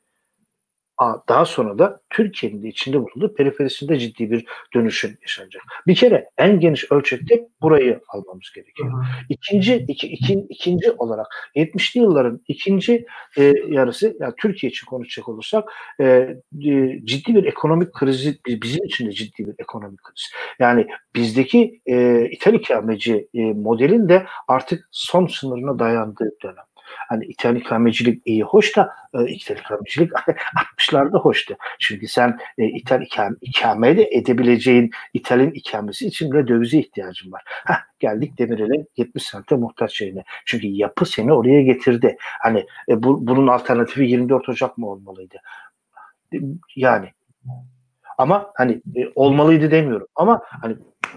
daha sonra da Türkiye'nin de içinde bulunduğu periferisinde ciddi bir dönüşüm yaşanacak. Bir kere en geniş ölçekte burayı almamız gerekiyor. İkinci, iki, iki, ikinci olarak 70'li yılların ikinci e, yarısı, yani Türkiye için konuşacak olursak e, e, ciddi bir ekonomik krizi, bizim için de ciddi bir ekonomik kriz. Yani bizdeki e, ithal ikameci e, modelin de artık son sınırına dayandığı dönem. Hani ithal ikamecilik iyi hoş da e, ithal ikamecilik 60'larda hoştu. Çünkü sen e, ithal ikame, ikame de edebileceğin ithalin ikamesi için bile dövize ihtiyacın var. Heh, geldik Demirel'e 70 sente muhtaç şeyine. Çünkü yapı seni oraya getirdi. Hani e, bu, bunun alternatifi 24 Ocak mı olmalıydı? Yani ama hani e, olmalıydı demiyorum. Ama hani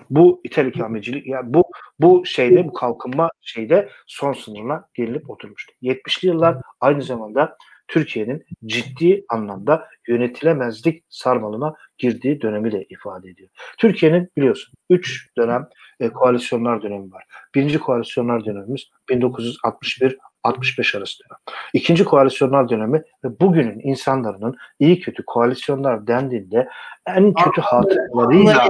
bu ithal ikamecilik yani bu bu şeyde bu kalkınma şeyde son sınırına gelinip oturmuştu. 70'li yıllar aynı zamanda Türkiye'nin ciddi anlamda yönetilemezlik sarmalına girdiği dönemi de ifade ediyor. Türkiye'nin biliyorsun 3 dönem e, koalisyonlar dönemi var. Birinci koalisyonlar dönemimiz 1961 65 arası dönem. İkinci koalisyonlar dönemi ve bugünün insanların iyi kötü koalisyonlar dendiğinde en kötü hatıralarıyla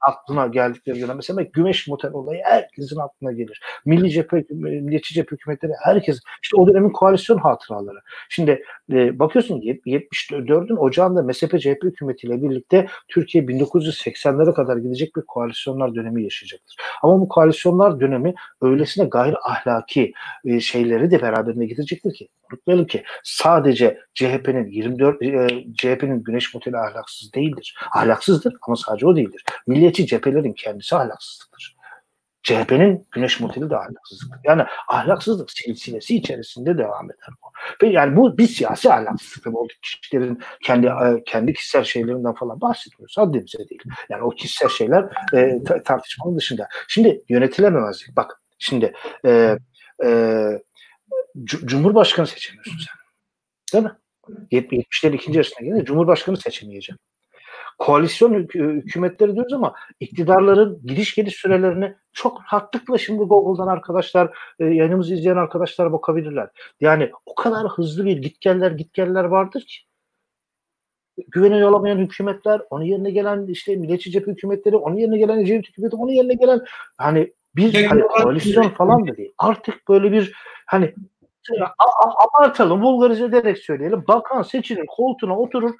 aklına geldikleri dönem. Mesela Gümeş Motel olayı herkesin aklına gelir. Milli cephe, milliyetçi cephe hükümetleri herkes işte o dönemin koalisyon hatıraları. Şimdi e, bakıyorsun 74'ün ocağında MSP CHP hükümetiyle birlikte Türkiye 1980'lere kadar gidecek bir koalisyonlar dönemi yaşayacaktır. Ama bu koalisyonlar dönemi öylesine gayri ahlaki e, şeyleri de beraberinde getirecektir ki unutmayalım ki sadece CHP'nin 24 e, CHP'nin Güneş modeli ahlaksız değildir. Ahlaksızdır ama sadece o değildir. Milliyetçi cephelerin kendisi ahlaksızlıktır. CHP'nin güneş modeli de ahlaksızlık. Yani ahlaksızlık silsilesi içerisinde devam eder bu. Yani bu bir siyasi ahlaksızlık. Tabii oradaki kişilerin kendi e, kendi kişisel şeylerinden falan bahsetmiyoruz. Haddimize değil. Yani o kişisel şeyler e, tartışmanın dışında. Şimdi yönetilememezlik. Bak şimdi e, e, Cumhurbaşkanı seçemiyorsun sen. Değil mi? 70'lerin ikinci yarısına gelince Cumhurbaşkanı seçemeyeceğim. Koalisyon hükümetleri diyoruz ama iktidarların gidiş geliş sürelerini çok rahatlıkla şimdi Google'dan arkadaşlar, e, yayınımızı izleyen arkadaşlar bakabilirler. Yani o kadar hızlı bir gitgeller gitgeller vardır ki güvene alamayan hükümetler, onun yerine gelen işte milliyetçi cephe hükümetleri, onun yerine gelen Ecevit hükümeti, onun yerine gelen hani bir hani koalisyon falan da değil. Artık böyle bir hani abartalım, vulgarize ederek söyleyelim. Bakan seçilir, koltuğuna oturur,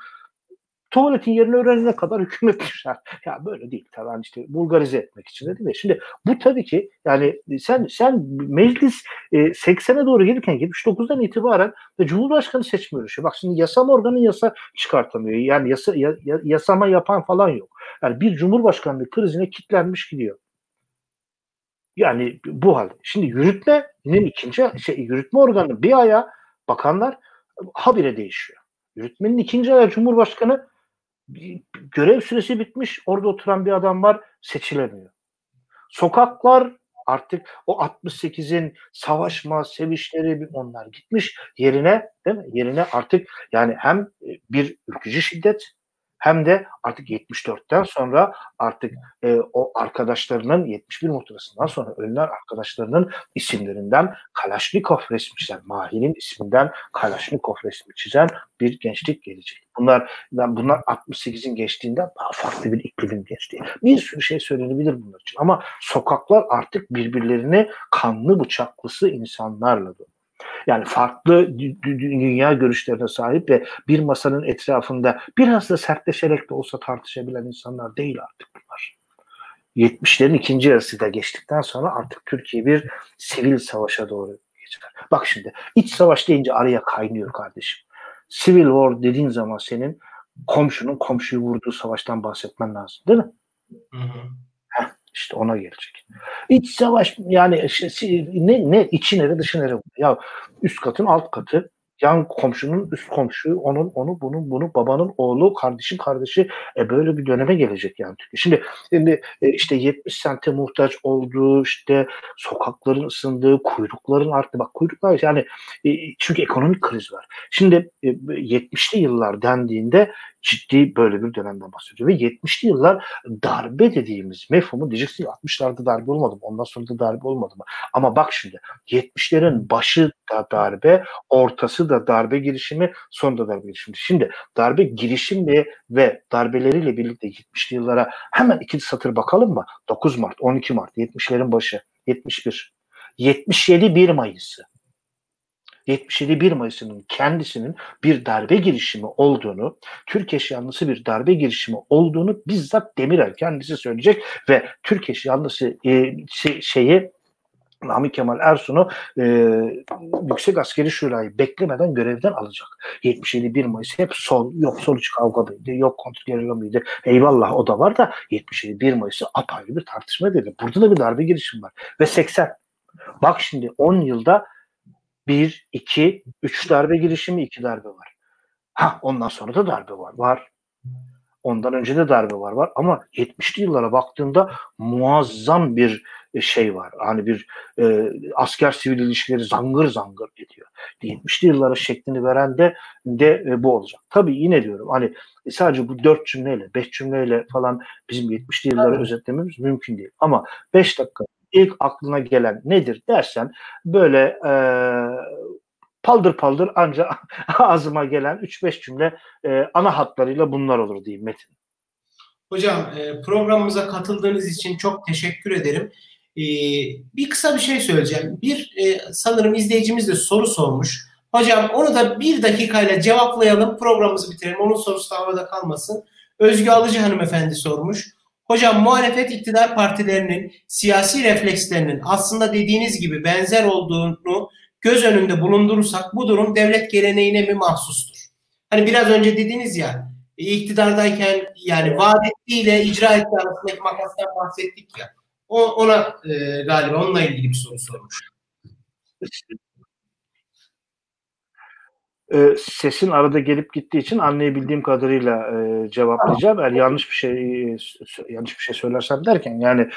tuvaletin yerini öğrenene kadar hükümet düşer. Ya böyle değil tabii yani işte bulgarize etmek için de değil mi? Şimdi bu tabii ki yani sen sen meclis e, 80'e doğru gelirken 79'dan itibaren ve Cumhurbaşkanı seçme yarışı. Bak şimdi yasama organı yasa çıkartamıyor. Yani yasa, ya, yasama yapan falan yok. Yani bir Cumhurbaşkanlığı krizine kitlenmiş gidiyor. Yani bu hal. Şimdi yürütmenin ikinci şey, yürütme organı bir aya bakanlar habire değişiyor. Yürütmenin ikinci ayağı Cumhurbaşkanı görev süresi bitmiş. Orada oturan bir adam var seçilemiyor. Sokaklar artık o 68'in savaşma, sevişleri onlar gitmiş yerine değil mi? Yerine artık yani hem bir ülkücü şiddet hem de artık 74'ten sonra artık e, o arkadaşlarının 71 muhtırasından sonra ölüler arkadaşlarının isimlerinden Kalaşnikov resmi çizen, Mahir'in isminden Kalaşnikov resmi çizen bir gençlik gelecek. Bunlar bunlar 68'in geçtiğinden daha farklı bir iklim geçti. Bir sürü şey söylenebilir bunlar için ama sokaklar artık birbirlerini kanlı bıçaklısı insanlarla dolu. Yani farklı dünya görüşlerine sahip ve bir masanın etrafında biraz da sertleşerek de olsa tartışabilen insanlar değil artık bunlar. 70'lerin ikinci yarısı da geçtikten sonra artık Türkiye bir sivil savaşa doğru geçer. Bak şimdi iç savaş deyince araya kaynıyor kardeşim. Civil war dediğin zaman senin komşunun komşuyu vurduğu savaştan bahsetmen lazım değil mi? Hı hı. İşte ona gelecek. İç savaş yani ne, ne içi nere dışı nere? Ya üst katın alt katı yan komşunun üst komşu, onun, onu, bunun, bunu, babanın oğlu, kardeşin kardeşi e böyle bir döneme gelecek yani Türkiye. Şimdi, şimdi e, işte 70 sente muhtaç olduğu, işte sokakların ısındığı, kuyrukların arttı. Bak kuyruklar yani e, çünkü ekonomik kriz var. Şimdi e, 70'li yıllar dendiğinde ciddi böyle bir dönemden bahsediyor. Ve 70'li yıllar darbe dediğimiz mefhumu diyeceksin 60'larda darbe olmadı mı? Ondan sonra da darbe olmadı mı? Ama bak şimdi 70'lerin başı da darbe, ortası da darbe girişimi, sonu da darbe girişimi. Şimdi darbe girişimi ve darbeleriyle birlikte 70'li yıllara hemen iki satır bakalım mı? 9 Mart, 12 Mart, 70'lerin başı, 71. 77 1 Mayıs'ı. 77 1 Mayıs'ının kendisinin bir darbe girişimi olduğunu, Türk eşyanlısı bir darbe girişimi olduğunu bizzat Demirel kendisi söyleyecek ve Türk eşyanlısı e, şeyi Nami Kemal Ersun'u e, Yüksek Askeri Şura'yı beklemeden görevden alacak. 77 1 Mayıs hep sol, yok sol iç kavgalıydı, yok kontrgerilla mıydı? Eyvallah o da var da 77 1 Mayıs'ı apayrı bir tartışma dedi. Burada da bir darbe girişim var. Ve 80. Bak şimdi 10 yılda 1, 2, 3 darbe girişimi, 2 darbe var. Ha ondan sonra da darbe var. Var. Ondan önce de darbe var var ama 70'li yıllara baktığında muazzam bir e, şey var. Hani bir e, asker sivil ilişkileri zangır zangır ediyor. 70'li yıllara şeklini veren de de e, bu olacak. Tabii yine diyorum hani e, sadece bu dört cümleyle, beş cümleyle falan bizim 70'li yılları özetlememiz mümkün değil. Ama beş dakika ilk aklına gelen nedir dersen böyle e, paldır paldır ancak ağzıma gelen 3-5 cümle e, ana hatlarıyla bunlar olur diyeyim Metin. Hocam e, programımıza katıldığınız için çok teşekkür ederim. E, bir kısa bir şey söyleyeceğim. Bir e, sanırım izleyicimiz de soru sormuş. Hocam onu da bir dakikayla cevaplayalım. Programımızı bitirelim. Onun sorusu da havada kalmasın. Özgü Alıcı hanımefendi sormuş. Hocam muhalefet iktidar partilerinin siyasi reflekslerinin aslında dediğiniz gibi benzer olduğunu göz önünde bulundurursak bu durum devlet geleneğine mi mahsustur? Hani biraz önce dediniz ya iktidardayken yani vaat ettiğiyle icra ettiği arasındaki makastan bahsettik ya. O, ona e, galiba onunla ilgili bir soru sormuş. E, sesin arada gelip gittiği için anlayabildiğim kadarıyla e, cevaplayacağım. Eğer yanlış bir şey e, yanlış bir şey söylersem derken yani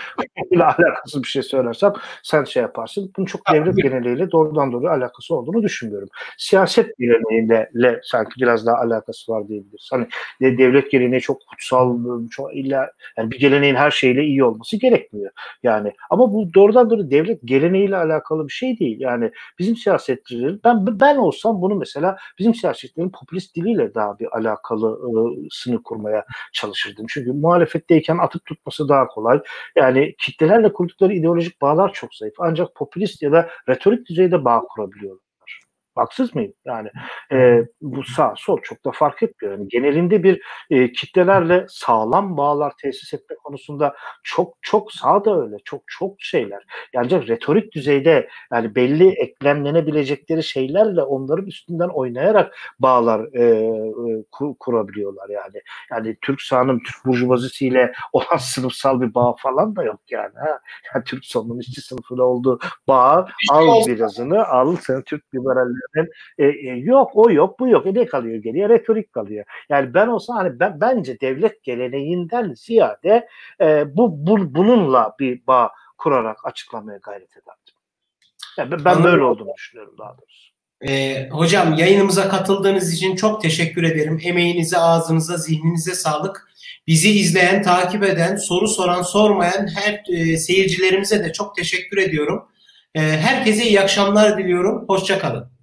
ile alakası bir şey söylersem sen şey yaparsın. Bunun çok devlet geneliyle doğrudan doğruya alakası olduğunu düşünmüyorum. Siyaset geleneğiyle le, sanki biraz daha alakası var diyebiliriz. Hani de, devlet geleneği çok kutsal, çok illa yani bir geleneğin her şeyle iyi olması gerekmiyor. Yani ama bu doğrudan doğru devlet geleneğiyle alakalı bir şey değil. Yani bizim siyasetçilerin ben ben olsam bunu mesela bizim siyasetçilerin popülist diliyle daha bir alakalı sınır kurmaya çalışırdım. Çünkü muhalefetteyken atıp tutması daha kolay. Yani kitlelerle kurdukları ideolojik bağlar çok zayıf. Ancak popülist ya da retorik düzeyde bağ kurabiliyorlar. Haksız mıyım? Yani e, bu sağ sol çok da fark etmiyor. Yani genelinde bir e, kitlelerle sağlam bağlar tesis etme konusunda çok çok sağ da öyle. Çok çok şeyler. Yani retorik düzeyde yani belli eklemlenebilecekleri şeylerle onların üstünden oynayarak bağlar e, e, kur, kurabiliyorlar yani. Yani Türk sağının Türk burjuvazisiyle olan sınıfsal bir bağ falan da yok yani. Ha? Yani Türk solunun işçi sınıfıyla olduğu bağ al birazını al sen Türk liberalleri e, e, yok o yok bu yok. E ne kalıyor geriye? Retorik kalıyor. Yani ben olsa hani ben bence devlet geleneğinden ziyade e, bu, bu bununla bir bağ kurarak açıklamaya gayret ederdim. Yani ben Anladım. böyle olduğunu düşünüyorum daha doğrusu. Ee, hocam yayınımıza katıldığınız için çok teşekkür ederim. Emeğinize, ağzınıza, zihninize sağlık. Bizi izleyen, takip eden, soru soran, sormayan her e, seyircilerimize de çok teşekkür ediyorum. E, herkese iyi akşamlar diliyorum. Hoşçakalın.